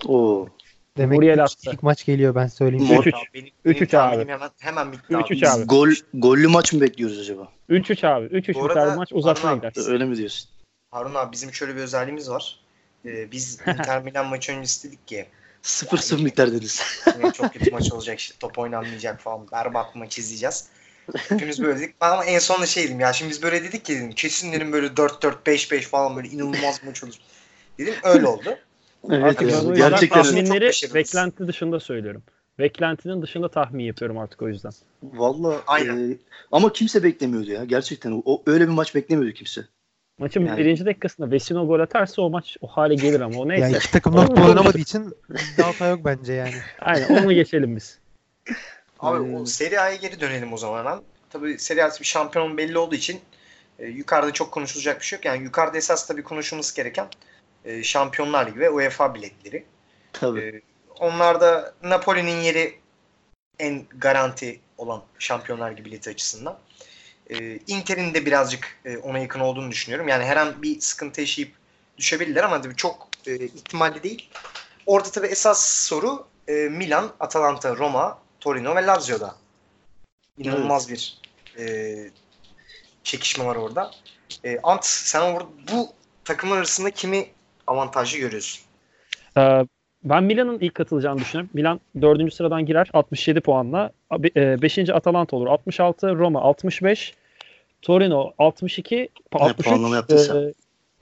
Oo. Demek Muriel ki attı. ilk maç geliyor ben söyleyeyim. Mor- 3-3. Abi benim, 3-3 benim tahminim abi. Hemen, hemen bitti 3-3 abi. abi. Gol gollü maç mı bekliyoruz acaba? 3-3 abi. 3-3 Bu biter maç uzatmaya gider. Öyle mi diyorsun? Harun abi bizim şöyle bir özelliğimiz var. Ee, biz Inter Milan maçı öncesi dedik ki 0-0 biter dediniz. "Evet, çok kötü maç olacak işte top oynanmayacak falan berbat maç izleyeceğiz. Hepimiz böyle dedik. Ben ama en sonunda şey dedim ya şimdi biz böyle dedik ki dedim kesin dedim böyle 4-4 5-5 falan böyle inanılmaz maç olur. Dedim öyle oldu. Evet Artık ya, ben o yüzden gerçekten tahminleri beklenti dışında söylüyorum. Beklentinin dışında tahmin yapıyorum artık o yüzden. Valla Aynen. e, ama kimse beklemiyordu ya. Gerçekten o öyle bir maç beklemiyordu kimse. Maçın Yani- birinci dakikasında Vesino gol atarsa o maç o hale gelir ama o neyse. Yani iki takım da futbol oynamadığı için hata yok bence yani. Aynen onu geçelim biz. Abi Hmm. o Serie A'ya geri dönelim o zaman. Tabii Serie A bir şampiyon belli olduğu için e, yukarıda çok konuşulacak bir şey yok. Yani yukarıda esas tabii konuşulması gereken e, Şampiyonlar Ligi ve UEFA biletleri. Tabii. E, onlarda Napoli'nin yeri en garanti olan Şampiyonlar Ligi bileti açısından. E, Inter'in de birazcık e, ona yakın olduğunu düşünüyorum. Yani her an bir sıkıntı yaşayıp düşebilirler ama tabii çok e, ihtimalli değil. Orada tabii esas soru e, Milan, Atalanta, Roma, Torino ve Lazio'da. İnanılmaz bir e, çekişme var orada. E, Ant sen bu takımlar arasında kimi avantajlı görüyorsun? Ee, ben Milan'ın ilk katılacağını düşünüyorum. Milan 4. sıradan girer 67 puanla. 5. Atalanta olur 66, Roma 65, Torino 62, Ne 63. puanlama yaptıysa. e,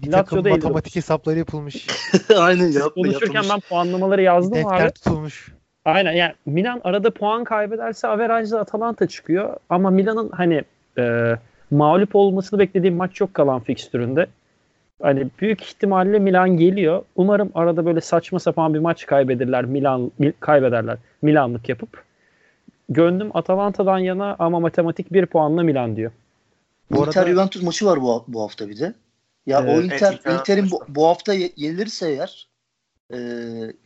Bir takım Lazio'da 59. matematik hesapları yapılmış. Aynen Siz yap, konuşurken yapılmış. ben puanlamaları yazdım Defter abi. tutulmuş. Aynen yani Milan arada puan kaybederse averajda Atalanta çıkıyor. Ama Milan'ın hani e, mağlup olmasını beklediğim maç yok kalan fikstüründe. Hani büyük ihtimalle Milan geliyor. Umarım arada böyle saçma sapan bir maç kaybederler. Milan Mil- kaybederler. Milanlık yapıp. Gönlüm Atalanta'dan yana ama matematik bir puanla Milan diyor. Bu Inter arada- Juventus maçı var bu, bu hafta bir de. Ya Evet. o Inter Evet, Inter Inter'in bu, bu hafta ye- yenilirse eğer e,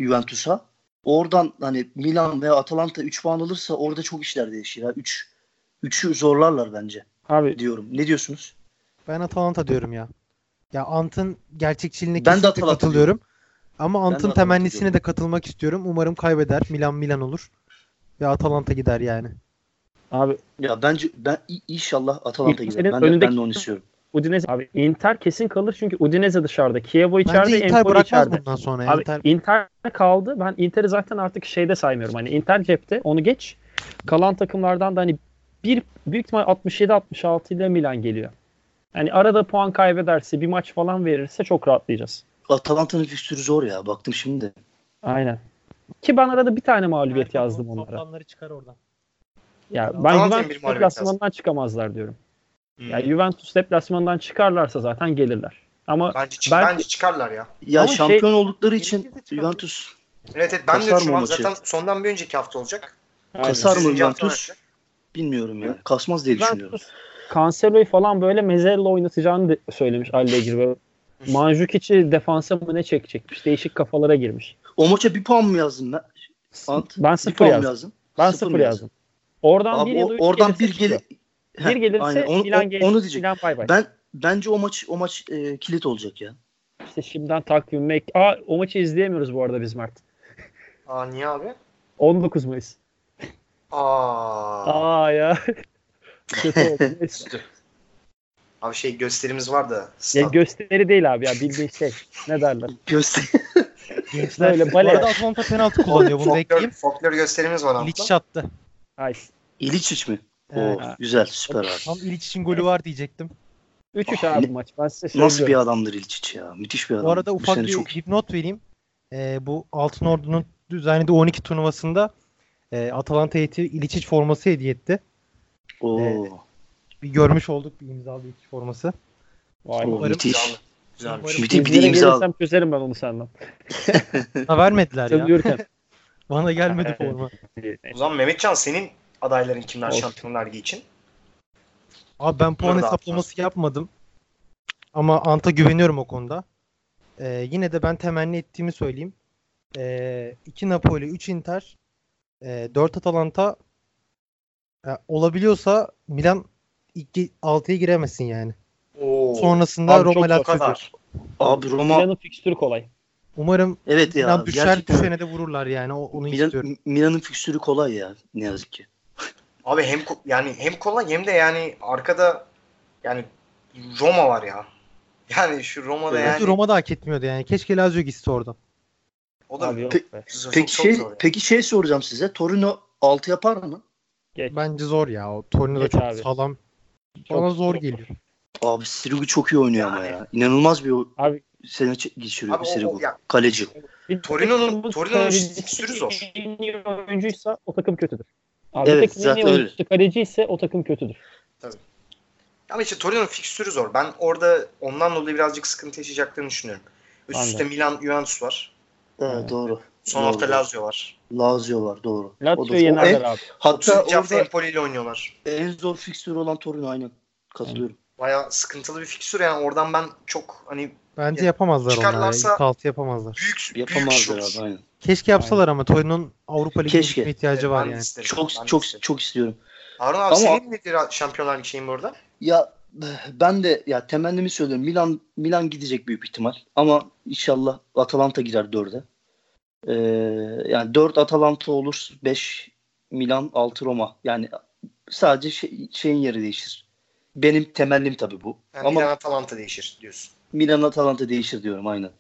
Juventus'a oradan hani Milan ve Atalanta 3 puan alırsa orada çok işler değişir. Ya 3 3'ü zorlarlar bence Abi diyorum. Ne diyorsunuz? Ben Atalanta diyorum ya. Ya Ant'ın gerçekçiliğine Ben de kesinlikle katılıyorum. Ama Ant'ın temennisine de katılmak istiyorum. Umarım kaybeder. Milan Milan olur. Ve Atalanta gider yani. abi Ya bence ben inşallah Atalanta gider. Ben de, ben de onu istiyorum. Udinese abi Inter kesin kalır çünkü Udinese dışarıda. Chievo içeride, Bence Inter Empoli bırakmaz içeride. bundan sonra. Abi Inter Inter kaldı. Ben Inter'i zaten artık şeyde saymıyorum. Hani Inter cepte onu geç. Kalan takımlardan da hani bir büyük ihtimal 67-66 ile Milan geliyor. Yani arada puan kaybederse bir maç falan verirse çok rahatlayacağız. Atalanta'nın fikstürü zor ya. Baktım şimdi de. Aynen. Ki ben arada bir tane mağlubiyet yazdım onlara. Toplamları çıkar oradan. Ya ben Juventus deplasmanından çıkamazlar diyorum. Ya Juventus deplasmanından çıkarlarsa zaten gelirler. Ama Bence, çık- Ben- bence çıkarlar ya. Ya Ama şey- şampiyon oldukları için de. Juventus Evet evet ben de Kasar an maçı? zaten sondan bir önceki hafta olacak. Aynen. kasar mı Juventus bilmiyorum ya. Kasmaz diye düşünüyorum. Cancelo'yu falan böyle Mezzella oynatacağını de- söylemiş Allegri. Böyle Manjukic'i defansa mı ne çekecekmiş. Değişik kafalara girmiş. O maça bir puan mı yazdın ben? Ant, Ben sıfır yazdım. yazdın? Ben Sıfır sıfır mı yazdım. Oradan Abi bir o- oradan gelirse bir. Heh, bir gelirse aynen. Onu, Milan geçti. onu diyecek. Milan bay bay. Ben bence o maç o maç e, kilit olacak ya. İşte şimdiden takvim make. Aa o maçı izleyemiyoruz bu arada biz Mert. Aa niye abi? 19 Mayıs. Aa. Aa ya. Kötü oldu. Abi şey gösterimiz var da. ya gösteri değil abi ya bildiğin şey. Ne derler? Göster. Gençler. Böyle Bu bale. arada Atalanta penaltı kullanıyor. Bunu da folklor, gösterimiz var İliç Ant'la. attı. Nice. İliç mi? Evet. Oo, güzel süper abi. Tam İliç için golü var diyecektim. 3-3 Ah, abi maç. Ben size Nasıl bir adamdır İliç ya. Müthiş bir adam. Bu arada ufak sene bir çok iyi. dipnot vereyim. Ee, bu Altın Ordu'nun düzenlediği 12 turnuvasında e, Atalanta heyeti İliçiç forması hediye etti. Oo. Ee, Bir görmüş olduk bir imzalı İliç forması. Vay. O Umarım- müthiş. Güzel. Müthiş bir de imza. çözerim ben onu senden. Ha vermediler ya. uyurken. Bana gelmedi forma. O zaman Mehmetcan senin adayların kimler Olsun. Şampiyonlar Ligi için? Abi ben puan hesaplaması yapmadım. Ama Ant'a güveniyorum o konuda. Ee, yine de ben temenni ettiğimi söyleyeyim. Ee, 2 Napoli, 3 Inter, e, 4 Atalanta e, olabiliyorsa Milan ilk 6'ya giremesin yani. Oo. Sonrasında Abi çok Roma Lazio. kadar. Abi Roma Milan'ın fikstürü kolay. Umarım evet ya Milan düşer gerçekten sene de vururlar yani. O- Onu Milan, istiyorum. Milan'ın fikstürü kolay ya ne yazık ki. Abi hem yani hem kolay hem de yani arkada yani Roma var ya. Yani şu Roma'da Evet. yani Roma da hak etmiyordu yani. Keşke Lazio gitse oradan. o da Abi yok Pe- Peki çok şey zor peki şey soracağım size. Torino 6 yapar mı? Geç. Bence zor ya. O Torino da Geç çok abi. sağlam. Çok Bana zor zor. geliyor. Abi Sirigu çok iyi oynuyor ama ya. İnanılmaz bir Abi sene ç- geçiriyor Abi o- Sirigu. o- ya- Kaleci. Torino'nun- takımın Torino'nun kalecisi fikstürü zor. en iyi oyuncuysa o takım kötüdür. Abi Evet, bir takımın en iyi zaten öyle. kaleci ise o takım kötüdür. Ama işte Torino'nun fikstürü zor. Ben orada ondan dolayı birazcık sıkıntı yaşayacaklarını düşünüyorum. Üst Ben de. üste Milan, Juventus var. Evet, doğru. Son Doğru, hafta. Lazio var. Lazio var doğru. Lazio yenerler en- abi. Hatta 32 hafta orada Empoli ile oynuyorlar. en zor fikstürü olan Torino aynen. Katılıyorum. Baya sıkıntılı bir fikstür yani oradan ben çok hani Bence Ya, yapamazlar onlar. İlk altı yapamazlar. büyük büyük Yapamazlar şey abi aynen. Keşke yapsalar ama Torino'nun Avrupa Ligi'ne gitme ihtiyacı var Ben de yani. isterim, Çok ben çok isterim. çok istiyorum. Harun abi Ama- senin nedir Şampiyonlar Ligi şeyin burada? Ya ben de ya temennimi söylüyorum. Milan Milan gidecek büyük ihtimal. Ama inşallah Atalanta girer dörde. Ee, yani 4 Atalanta olur. 5 Milan 6 Roma. Yani sadece şey- şeyin yeri değişir. Benim temennim tabii bu. Yani Ama Milan Atalanta değişir diyorsun. Milan Atalanta değişir diyorum aynen.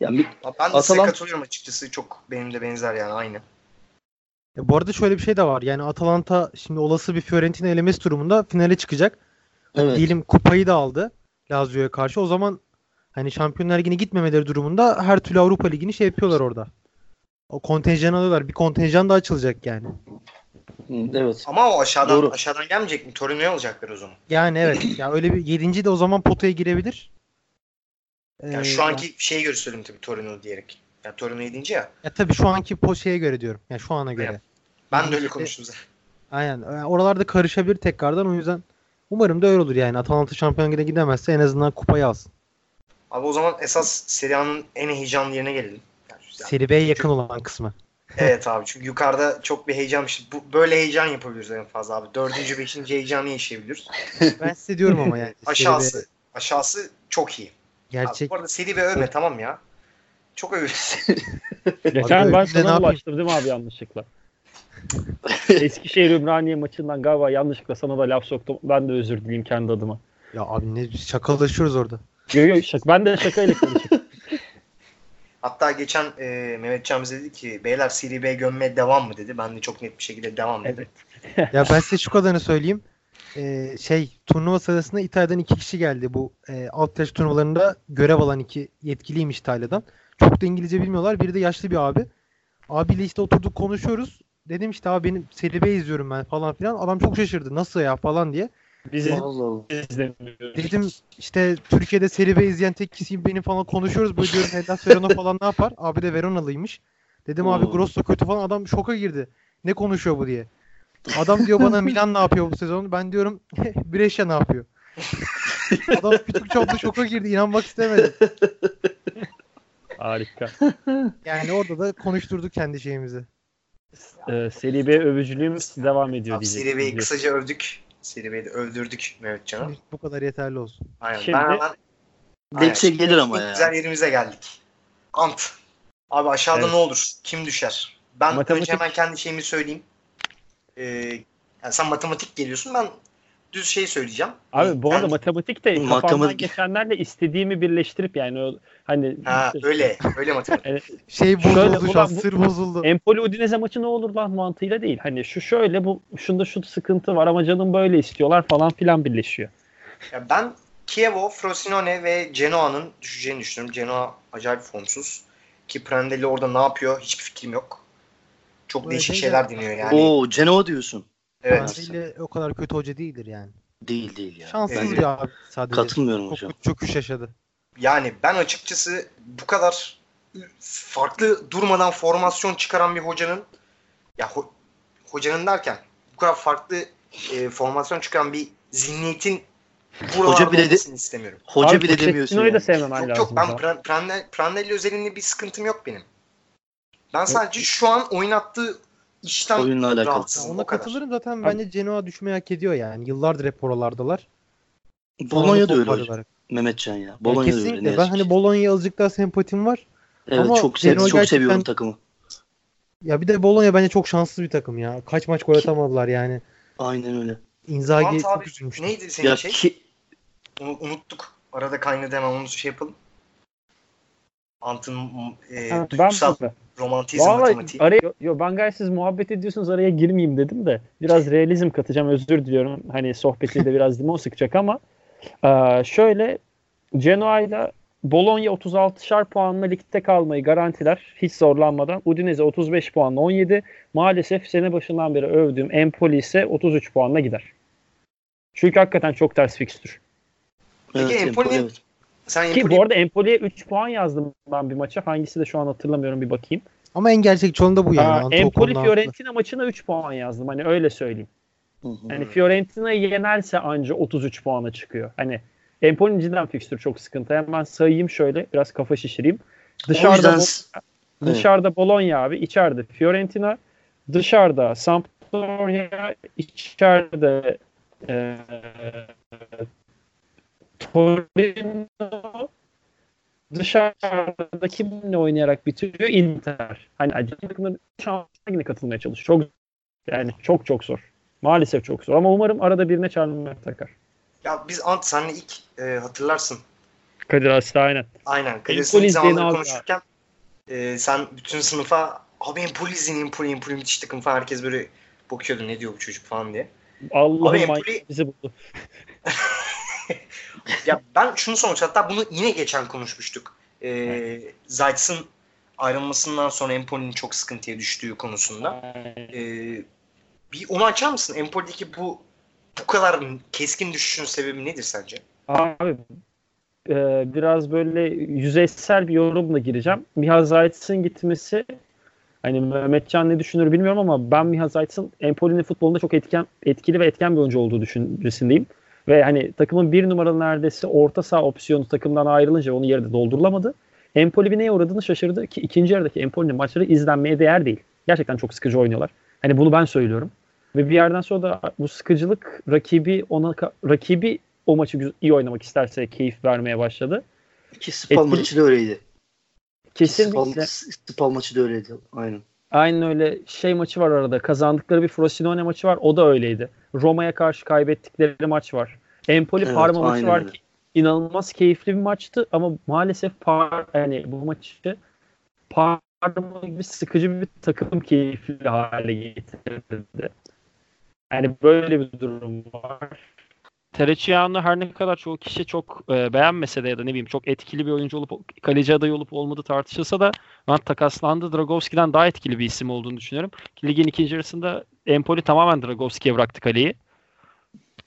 Ya Mi- Abi Ben de size Atalant- katılıyorum açıkçası. Çok benim de benzer yani aynı. Ya bu arada şöyle bir şey de var. Yani Atalanta şimdi olası bir Fiorentina elemesi durumunda finale çıkacak. evet. Diyelim kupayı da aldı Lazio'ya karşı. O zaman hani Şampiyonlar Ligi'ne gitmemeleri durumunda her türlü Avrupa Ligi'ni şey yapıyorlar orada. O kontenjan alıyorlar. Bir kontenjan da açılacak yani. Evet. Ama o aşağıdan Doğru. aşağıdan gelmeyecek mi? Torino'yu alacaklar o zaman. Yani evet. ya öyle bir 7. de o zaman potaya girebilir. Yani Ee, şu anki şeye göre söyledim tabii Torino diyerek. Yani Torino 7. ya. ya tabii şu anki po şeye göre diyorum. Yani şu ana göre. Evet. Ben de öyle İşte- konuştum zaten. Aynen. Yani oralarda karışabilir tekrardan. O yüzden umarım da öyle olur yani. Atalanta Ligi'ne gidemezse en azından kupayı alsın. Abi o zaman esas Serie A'nın en heyecanlı yerine gelelim. Seri B'ye yakın olan kısmı. evet abi çünkü yukarıda çok bir heyecan. işte Bu, böyle heyecan yapabiliriz en fazla abi. Dördüncü, beşinci heyecanı yaşayabiliriz. Ben size diyorum ama yani. Aşağısı, aşağısı çok iyi. Abi, gerçek. bu arada seri ve övme tamam ya. Çok övüyoruz. Geçen Abi ben sana yapayım? ulaştırdım abi yanlışlıkla. Eskişehir Ümraniye maçından galiba yanlışlıkla sana da laf soktum. Ben de özür dileyim kendi adıma. Ya abi ne şakalaşıyoruz orada. Yo, yo, şaka, ben de şakayla konuşuyorum. Hatta geçen e, Mehmet Can bize dedi ki beyler Seri B gömmeye devam mı dedi. Ben de çok net bir şekilde devam dedim. Ya ben size şu kadarını söyleyeyim. Ee, şey turnuva sırasında İtalya'dan iki kişi geldi. Bu e, alt yaş turnuvalarında görev alan iki yetkiliymiş İtalya'dan. Çok da İngilizce bilmiyorlar. Biri de yaşlı bir abi. Abiyle işte oturduk konuşuyoruz. Dedim işte abi benim Serie B izliyorum ben falan filan. Adam çok şaşırdı. Nasıl ya falan diye. Biz izlemiyoruz. Dedim işte Türkiye'de Serie B izleyen tek kişiyim benim falan konuşuyoruz. Böyle diyorum Hellas Verona falan ne yapar? Abi de Veronalıymış. Dedim abi Oo. Grosso kötü falan. Adam şoka girdi. Ne konuşuyor bu diye. Adam diyor bana Milan ne yapıyor bu sezon? Ben diyorum Brescia ne yapıyor? Adam küçük çaplı şoka girdi. İnanmak istemedim. Harika. Yani orada da konuşturduk kendi şeyimizi. Ee, Seri B övücülüğümüz devam ediyor Abi diyecek. Seri B'yi kısaca övdük. Seri B'yi de övdürdük Mehmet Can'a. Şimdi bu kadar yeterli olsun. Aynen. Şimdi- ben hemen Depse gelir ama ya. güzel yerimize geldik. Ant. Abi aşağıda Evet. ne olur? Kim düşer? Ben Matematik- önce hemen kendi şeyimi söyleyeyim. Ee, yani sen matematik geliyorsun. Ben düz şey söyleyeceğim. Abi bu arada Yani- matematik de kafamdan Matematik- geçenlerle istediğimi birleştirip yani o hani Ha, öyle. Öyle matematik. Şey Şöyle, bozuldu şu an. Sır bozuldu. Empoli Udinese maçı ne olur lan mantığıyla değil. Hani şu şöyle bu şunda şu sıkıntı var ama canım böyle istiyorlar falan filan birleşiyor. Ya ben Chievo, Frosinone ve Genoa'nın düşeceğini düşünüyorum. Genoa acayip formsuz. Ki Prandelli orada ne yapıyor hiçbir fikrim yok. Çok değişik şeyler de- deniyor yani. Oo Genoa diyorsun. Evet. Bence o kadar kötü hoca değildir yani. Değil değil ya. Şanssız Evet. ya abi sadece. Katılmıyorum Çok hocam. çöküş yaşadı. Yani ben açıkçası bu kadar farklı durmadan formasyon çıkaran bir hocanın ya ho- hocanın derken bu kadar farklı e, formasyon çıkaran bir zihniyetin Hoca bile de- istemiyorum. Hoca Abi bile demiyorsun. Pochettino'yu da Yani. sevmemen Yok yok ben. Pran- Prandelli, Prandelli özelinde bir sıkıntım yok benim. Ben sadece şu an oynattığı işten Oyunla alakalı. Ona katılırım zaten bence Genoa düşmeyi hak ediyor yani. Yıllardır hep oralardalar. Bologna da öyle hocam. Mehmetcan ya. Ya Bologna da öyle. kesinlikle. ne Ben hani. Bologna'ya azıcık daha sempatim var. Evet ama çok sev çok gerçekten- seviyorum takımı. Ya bir de Bologna bence çok şanssız bir takım ya. Kaç maç gol atamadılar yani. Aynen öyle. Inzaghi çok abi, üzülmüştü. Neydi senin Ya şey? ki Onu unuttuk. Arada kaynadı hemen onu şey yapalım. Ant'ın e, Ha, ben duygusal mi? Romantizm Vallahi matematiği. araya, yo, yo, ben gayet siz muhabbet ediyorsunuz araya girmeyeyim dedim de biraz realizm katacağım özür diliyorum. Hani sohbeti de biraz limon sıkacak ama eee, şöyle Genoa ile Bologna 36'şar puanla ligde kalmayı garantiler hiç zorlanmadan. Udinese 35 puanla 17. Maalesef sene başından beri övdüğüm Empoli ise 33 puanla gider. Çünkü hakikaten çok ters fikstür. Peki evet, Empoli- evet. Sen Ki Empoli- bu arada Empoli'ye 3 puan yazdım ben bir maça. Hangisi de şu an hatırlamıyorum bir bakayım. Ama en gerçekçi olan da bu yani. Aa, Empoli. Fiorentina maçına 3 puan yazdım. Hani öyle söyleyeyim. Hı hı. Hani Fiorentina'yı yenerse anca 33 puana çıkıyor. Hani Empoli'nin cidden fikstürü çok sıkıntı. Hemen sayayım şöyle biraz kafa şişireyim. Dışarıda yüzden Bo- dışarıda Bologna abi, içeride Fiorentina, dışarıda Sampdoria, içeride eee Torino, dışarıda kimle oynayarak bitiriyor? Inter. Hani acaba takımların şansına yine katılmaya çalışıyor. Çok yani çok çok zor. Maalesef çok zor. Ama umarım arada birine çarmıha takar. Ya biz Ant senle ilk e, hatırlarsın. Kadir Aslı aynen. Aynen. Kadir ilk zamanları konuşurken e, sen bütün sınıfa abi Empoli izleyin Empoli Empoli müthiş takım falan herkes böyle bakıyordu ne diyor bu çocuk falan diye. Allah'ım Empoli- bizi buldu. Ya ben şunu sormak hatta bunu yine geçen konuşmuştuk. E, Zayt'sın ayrılmasından sonra Empoli'nin çok sıkıntıya düştüğü konusunda. E, bir onu açar mısın? Empoli'deki bu bu kadar keskin düşüşün sebebi nedir sence? Abi e, biraz böyle yüzeysel bir yorumla gireceğim. Miha Zayt'sın gitmesi hani Mehmetcan ne düşünür bilmiyorum ama ben Miha Zayt'sın Empoli'nin futbolunda çok etken, etkili ve etken bir oyuncu olduğu düşüncesindeyim. Ve hani takımın bir numaralı neredeyse orta saha opsiyonu takımdan ayrılınca onun yeri de doldurulamadı. Empoli bir neye uğradığını şaşırdı ki ikinci yarıdaki Empoli'nin maçları izlenmeye değer değil. Gerçekten çok sıkıcı oynuyorlar. Hani bunu ben söylüyorum. Ve bir yerden sonra da bu sıkıcılık rakibi ona rakibi o maçı iyi oynamak isterse keyif vermeye başladı. Ki Spal Etkili- maçı da öyleydi. Kesinlikle. Spal, Spal maçı da öyleydi. Aynen. Aynen öyle şey maçı var arada. Kazandıkları bir Frosinone maçı var. O da öyleydi. Roma'ya karşı kaybettikleri maç var. Empoli Evet, Parma maçı var ki inanılmaz keyifli bir maçtı ama maalesef Par yani bu maçı Parma gibi sıkıcı bir takım keyifli hale getirdi. Yani böyle bir durum var. Tereciano her ne kadar çoğu kişi çok e, beğenmese de ya da ne bileyim çok etkili bir oyuncu olup kaleci adayı olup olmadığı tartışılsa da ben takaslandı. Dragovski'den daha etkili bir isim olduğunu düşünüyorum. Ligin ikinci yarısında Empoli tamamen Dragovski'ye bıraktı kaleyi.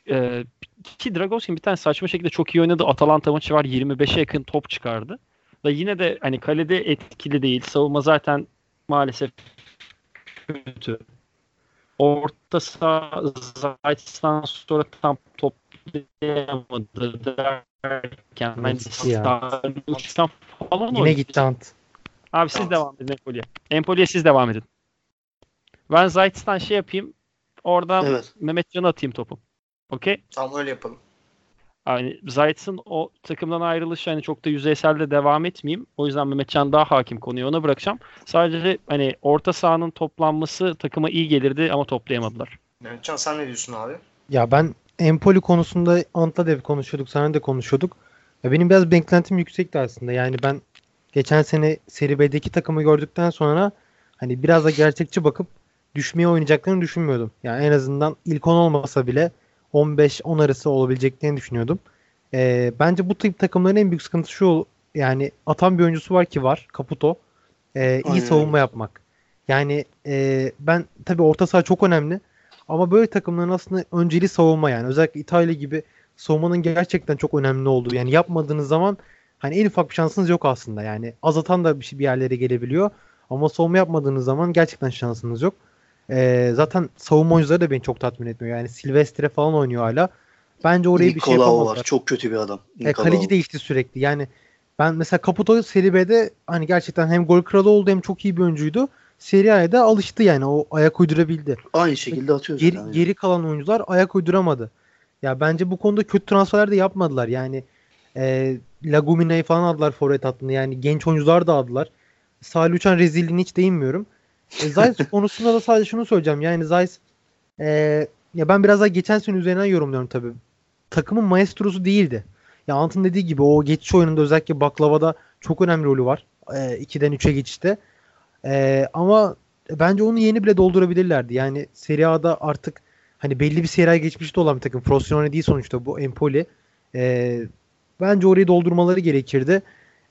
E, ki Dragovski'nin bir tane saçma şekilde çok iyi oynadığı Atalanta maçı var. 25'e yakın top çıkardı. Da yine de hani kalede etkili değil. Savunma zaten maalesef kötü. Orta saha sonra tam toplayamadı derken ben. Starling'den falan Yine oynadı. gitti Ant. Abi siz devam edin Empoli'ye. Empoli'ye siz devam edin. Ben Zayt'tan şey yapayım. Oradan Evet. Mehmetcan'a atayım topu. Okey? Tamam öyle yapalım. Yani Zayt'ın o takımdan ayrılışı hani çok da yüzeysel de devam etmeyeyim. O yüzden Mehmetcan daha hakim konuya ona bırakacağım. Sadece hani orta sahanın toplanması takıma iyi gelirdi ama toplayamadılar. Mehmetcan sen ne diyorsun abi? Ya ben Empoli konusunda Ant'la da konuşuyorduk. Sana da konuşuyorduk. Ya benim biraz beklentim yüksekti aslında. Yani ben geçen sene Serie B'deki takımı gördükten sonra hani biraz da gerçekçi bakıp düşmeye oynayacaklarını düşünmüyordum. Yani en azından ilk 10 olmasa bile 15-10 arası olabileceklerini düşünüyordum. Ee, bence bu tip takımların en büyük sıkıntısı şu yani atan bir oyuncusu var ki var Caputo. Ee, iyi savunma yapmak. Yani e, ben tabii orta saha çok önemli. Ama böyle takımların aslında önceliği savunma yani. Özellikle İtalya gibi savunmanın gerçekten çok önemli olduğu. Yani yapmadığınız zaman hani en ufak bir şansınız yok aslında. Yani azatan da bir, şey, bir yerlere gelebiliyor. Ama savunma yapmadığınız zaman gerçekten şansınız yok. Ee, zaten savunma oyuncuları da beni çok tatmin etmiyor. Yani Silvestre falan oynuyor hala. Bence oraya bir şey yapamazlar. var. Çok kötü bir adam. E, kaleci değişti sürekli. Yani ben mesela Caputo Serie B'de hani gerçekten hem gol kralı oldu hem çok iyi bir oyuncuydu. Serie A'da alıştı yani. O ayak uydurabildi. Aynı şekilde atıyor Geri, zaten. geri kalan oyuncular ayak uyduramadı. Ya bence bu konuda kötü transferler de yapmadılar. Yani e, Lagumina'yı falan aldılar forvet hattında. Yani genç oyuncular da aldılar. Salih Uçan rezilliğine hiç değinmiyorum. E, Zayt konusunda da sadece şunu söyleyeceğim. Yani Zayt e, ya ben biraz daha geçen sene üzerinden yorumluyorum tabii. Takımın maestrosu değildi. Ya Ant'ın dediği gibi o geçiş oyununda özellikle baklavada çok önemli rolü var. E, 2'den 3'e geçişte. E, ama bence onu yeni bile doldurabilirlerdi. Yani Serie A'da artık hani belli bir Serie A geçmişte olan bir takım. Frosinone değil sonuçta bu Empoli. E, bence orayı doldurmaları gerekirdi.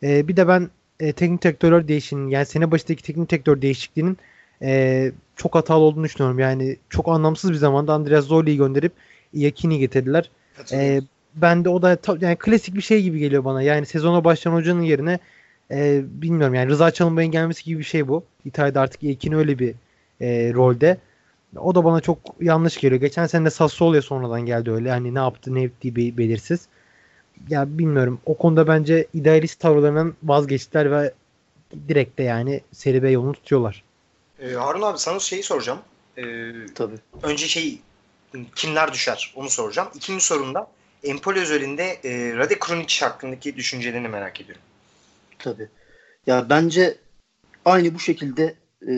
E, bir de ben e, teknik direktörler değişinin yani sene başındaki teknik direktör değişikliğinin e, çok hatalı olduğunu düşünüyorum. Yani çok anlamsız bir zamanda Andreas Zoli'yi gönderip Iacchini getirdiler. E, ben de o da yani klasik bir şey gibi geliyor bana. Yani sezona başlayan hocanın yerine e, bilmiyorum yani Rıza Çalınbay'ın gelmesi gibi bir şey bu. İtalya'da artık Iacchini öyle bir e, rolde. O da bana çok yanlış geliyor. Geçen sene de Sassuolo'ya sonradan geldi öyle. Hani ne yaptı ne ettiği be- belirsiz. Ya bilmiyorum. O konuda bence idealist tavırlarından vazgeçtiler ve direkt de yani Serie B yolunu tutuyorlar. Ee, Harun abi sana şeyi soracağım. Ee, Tabii. önce şey kimler düşer onu soracağım. İkinci sorumda Empoli özelinde e, Rade Krunic hakkındaki düşüncelerini merak ediyorum. Tabii. Ya bence aynı bu şekilde e,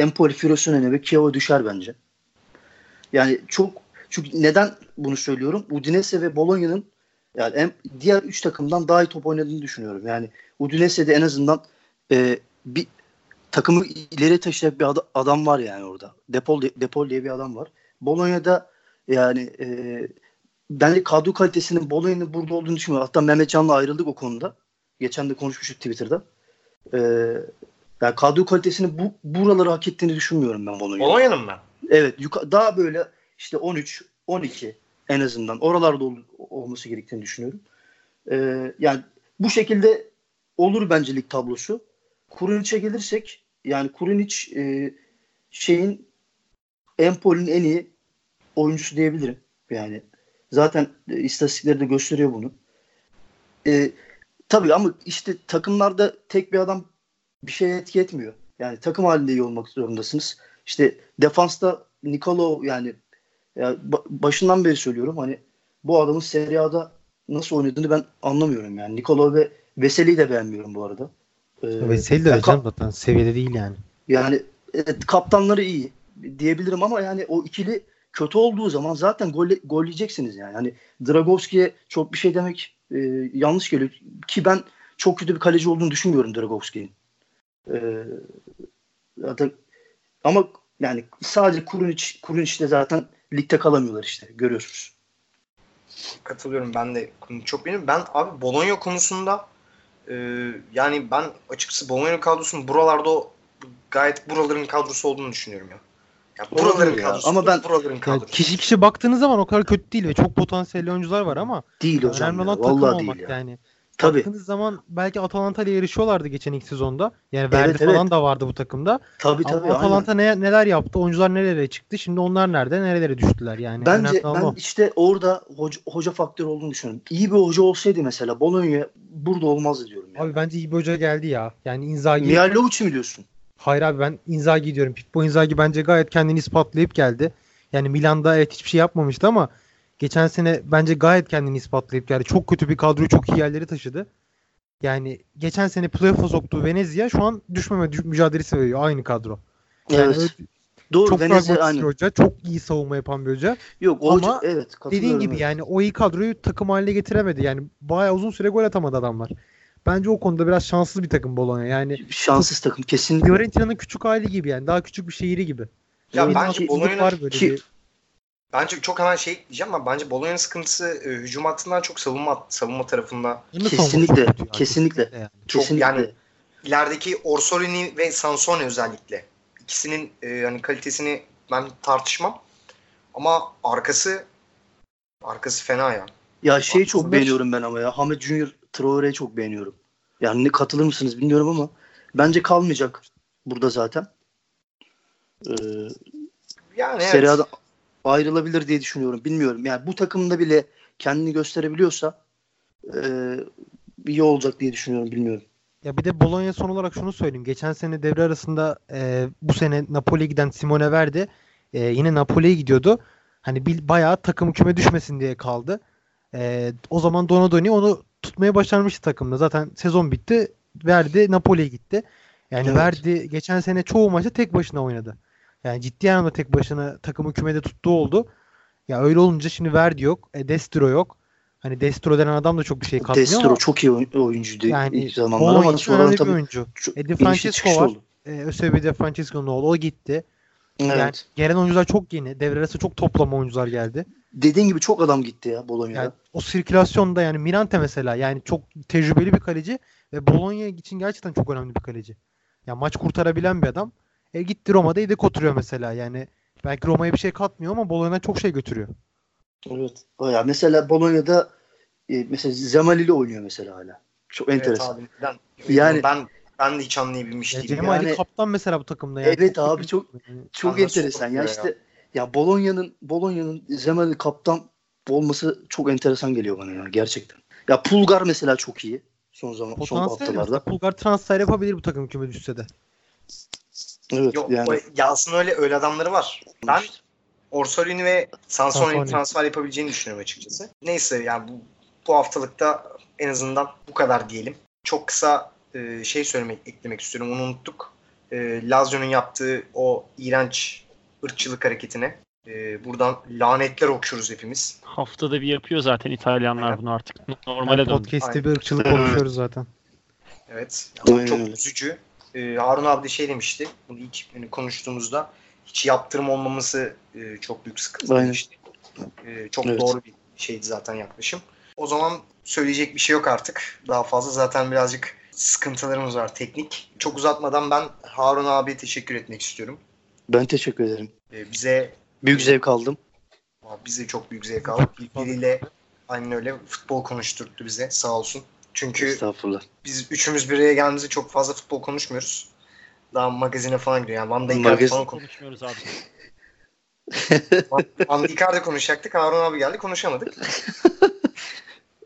Empoli, Frosinone ve Chievo düşer bence. Yani çok çünkü neden bunu söylüyorum? Udinese ve Bologna'nın yani en, diğer üç takımdan daha iyi top oynadığını düşünüyorum. Yani Udinese'de en azından e, bir takımı ileri taşıyacak bir ad- adam var yani orada. Depol, Depol diye bir adam var. Bologna'da yani e, bence kadro kalitesinin Bologna'nın burada olduğunu düşünmüyorum. Hatta Mehmet Can'la ayrıldık o konuda. Geçen de konuşmuştuk Twitter'da. Ee, yani kadro kalitesini bu buraları hak ettiğini düşünmüyorum ben Bologna'nın. Polonya'nın mı? Evet, yuka- daha böyle işte 13, 12 en azından oralarda ol- olması gerektiğini düşünüyorum. Ee, yani bu şekilde olur bence lig tablosu. Kurinic'e gelirsek yani Kurunic e, şeyin Empoli'nin en iyi oyuncusu diyebilirim. Yani zaten e, istatistikleri de gösteriyor bunu. E, tabii ama işte takımlarda tek bir adam bir şeye etki etmiyor. Yani takım halinde iyi olmak zorundasınız. İşte defansta Nikolo yani ya ba- başından beri söylüyorum hani bu adamın Serie A'da nasıl oynadığını ben anlamıyorum yani. Nikolo ve Veseli'yi de beğenmiyorum bu arada. Ee, Veseli de ya öyle ka- canım zaten seviyede değil yani. yani evet, kaptanları iyi diyebilirim ama yani o ikili kötü olduğu zaman zaten gol golleyeceksiniz yani. Hani Dragovski'ye çok bir şey demek e, yanlış geliyor ki ben çok kötü bir kaleci olduğunu düşünmüyorum Dragovski'nin. E, ama yani sadece Kurunic, Kurunic de zaten ligde kalamıyorlar işte görüyorsunuz. Katılıyorum ben de çok benim. Ben abi Bologna konusunda e, yani ben açıkçası Bologna kadrosunun buralarda gayet buraların kadrosu olduğunu düşünüyorum ya. Ya buraların ya. kadrosu. Ama ben- buraların Yani kadrosu. kişi kişi baktığınız zaman o kadar kötü değil ve çok potansiyelli oyuncular var ama Değil hocam önemli olan takım olmak değil ya. yani. Tabii. Baktığınız zaman belki Atalanta ile yarışıyorlardı geçen ilk sezonda. Yani Evet, Verdi evet. falan da vardı bu takımda. Tabii Ama tabii. aynen. Atalanta ne, neler yaptı? Oyuncular nerelere çıktı? Şimdi onlar nerede? Nerelere düştüler yani? Bence ben o. işte orada hoca, hoca faktörü olduğunu düşünüyorum. İyi bir hoca olsaydı mesela Bologna burada olmazdı diyorum. Yani. Abi bence iyi bir hoca geldi ya. Yani Inzaghi. Mihailovic mi diyorsun? Hayır abi ben Inzaghi diyorum. Pippo Inzaghi bence gayet kendini ispatlayıp geldi. Yani Milan'da evet hiçbir şey yapmamıştı ama geçen sene bence gayet kendini ispatlayıp geldi. Çok kötü bir kadroyu çok iyi yerlere taşıdı. Yani geçen sene playoff'a soktuğu Venezia şu an düşmeme düş- mücadelesi veriyor. Aynı kadro. Yani evet. öyle- Doğru çok Venezia bir hoca. Çok iyi savunma yapan bir hoca. Yok o hoca Ama evet katılıyorum. Dediğin gibi evet. yani o iyi kadroyu takım haline getiremedi. Yani bayağı uzun süre gol atamadı adamlar. Bence o konuda biraz şanssız bir takım Bologna. Yani şanssız takım kesinlikle. Fiorentina'nın küçük hali gibi yani. Daha küçük bir şehri gibi. Ya Bir bence haksızlık Bologna'nın var böyle ki- bir. Bence çok hemen şey diyeceğim ama bence Bologna'nın sıkıntısı e, hücum hattından çok savunma savunma tarafında. Kesinlikle, savunması çok kötü ya, kesinlikle. yani. Çok Kesinlikle. yani ilerideki Orsolini ve Sansone özellikle ikisinin e, hani kalitesini ben tartışmam. Ama arkası arkası fena ya. Ya şeyi çok beğeniyorum ben ama ya. Hamed Junior Traore'ye çok beğeniyorum. Yani ne katılır mısınız bilmiyorum ama bence kalmayacak burada zaten. Ee, Yani evet. Serie A'da ayrılabilir diye düşünüyorum. Bilmiyorum. Yani bu takımda bile kendini gösterebiliyorsa e, iyi olacak diye düşünüyorum. Bilmiyorum. Ya bir de Bologna son olarak şunu söyleyeyim. Geçen sene devre arasında e, bu sene Napoli'ye giden Simone Verdi e, yine Napoli'ye gidiyordu. Hani bir bayağı takım küme düşmesin diye kaldı. E, o zaman Donadoni onu tutmaya başarmıştı takımda. Zaten sezon bitti. Verdi Napoli'ye gitti. Yani Evet. Verdi geçen sene çoğu maçta tek başına oynadı. Yani ciddi anlamda tek başına takımı kümede tuttuğu oldu. Ya öyle olunca şimdi Verdi yok. E, Destro yok. Hani Destro denen adam da çok bir şey katmıyor Destro ama çok iyi oy- oyuncuydu yani ilk zamanlar ama bir tabii oyuncu. E, Di Francesco var. oldu. Ee, Eusebio De Francesco'nun oğlu. O gitti. Evet. Yani gelen oyuncular çok yeni. Devre arası çok toplama oyuncular geldi. Dediğin gibi çok adam gitti ya Bologna'da. Yani o sirkülasyonda yani Mirante mesela yani çok tecrübeli bir kaleci ve Bologna için gerçekten çok önemli bir kaleci. Ya maç kurtarabilen bir adam. E gitti Roma'da yedek oturuyor mesela. Yani belki Roma'ya bir şey katmıyor ama Bologna çok şey götürüyor. Evet. Ya mesela Bologna'da e, mesela Zemal ile oynuyor mesela hala. Çok Evet enteresan. abi, ben, Yani- ben ben de hiç anlayabilmiş Ya değilim. Cem Ali Yani- kaptan mesela bu takımda yani. Evet abi, çok- Çok Anlasın enteresan ya işte ya Bologna'nın Bologna'nın Zemal'i kaptan olması çok enteresan geliyor bana ya gerçekten. Ya Pulgar mesela çok iyi son zaman son Potansiyel mesela. haftalarda. Pulgar transfer yapabilir bu takım küme düşse de. Evet Yok yani. o, ya aslında öyle öyle adamları var. Ben Orsolini ve Sansoni'nin Sansoni. transfer yapabileceğini düşünüyorum açıkçası. Neyse yani bu, bu haftalıkta en azından bu kadar diyelim. Çok kısa e, şey söylemek eklemek istiyorum. Onu unuttuk. E, Lazio'nun yaptığı o iğrenç ırkçılık hareketine e, buradan lanetler okşuyoruz hepimiz. Haftada bir yapıyor zaten İtalyanlar Aynen. bunu artık. Normale Yani döndü. podcast'te bir ırkçılık konuşuyoruz zaten. Evet. Aynen çok üzücü. Ee, Harun abi de şey demişti. Bunu ilk hani konuştuğumuzda hiç yaptırım olmaması e, çok büyük sıkıntı Aynen. demişti. E, çok Evet. doğru bir şeydi zaten yaklaşım. O zaman söyleyecek bir şey yok artık. Daha fazla zaten birazcık sıkıntılarımız var teknik. Çok uzatmadan ben Harun abiye teşekkür etmek istiyorum. Ben teşekkür ederim. E, bize Büyük zevk aldım. bize çok büyük zevk aldı. Birbiriyle aynen öyle futbol konuşturttu bize sağ olsun. Çünkü biz üçümüz bir araya geldiğimizde çok fazla futbol konuşmuyoruz. Daha magazine falan giriyor. Yani Van Dijk Magazin- falan konuş. Konuşmuyoruz abi. Van, Dijk'le konuşacaktık. Harun abi geldi konuşamadık.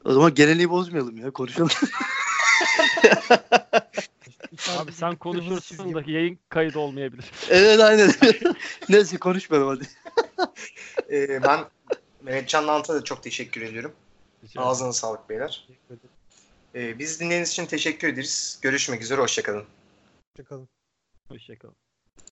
O zaman geleneği bozmayalım ya konuşalım. Abi sen konuşursun da yayın kaydı olmayabilir. evet aynen. Neyse konuşmayalım hadi. Ee, ben Mehmetcan Lant'a da çok teşekkür ediyorum. Ağzına sağlık beyler. Ee, biz dinlediğiniz için teşekkür ederiz. Görüşmek üzere. Hoşçakalın. Hoşçakalın. Hoşçakalın.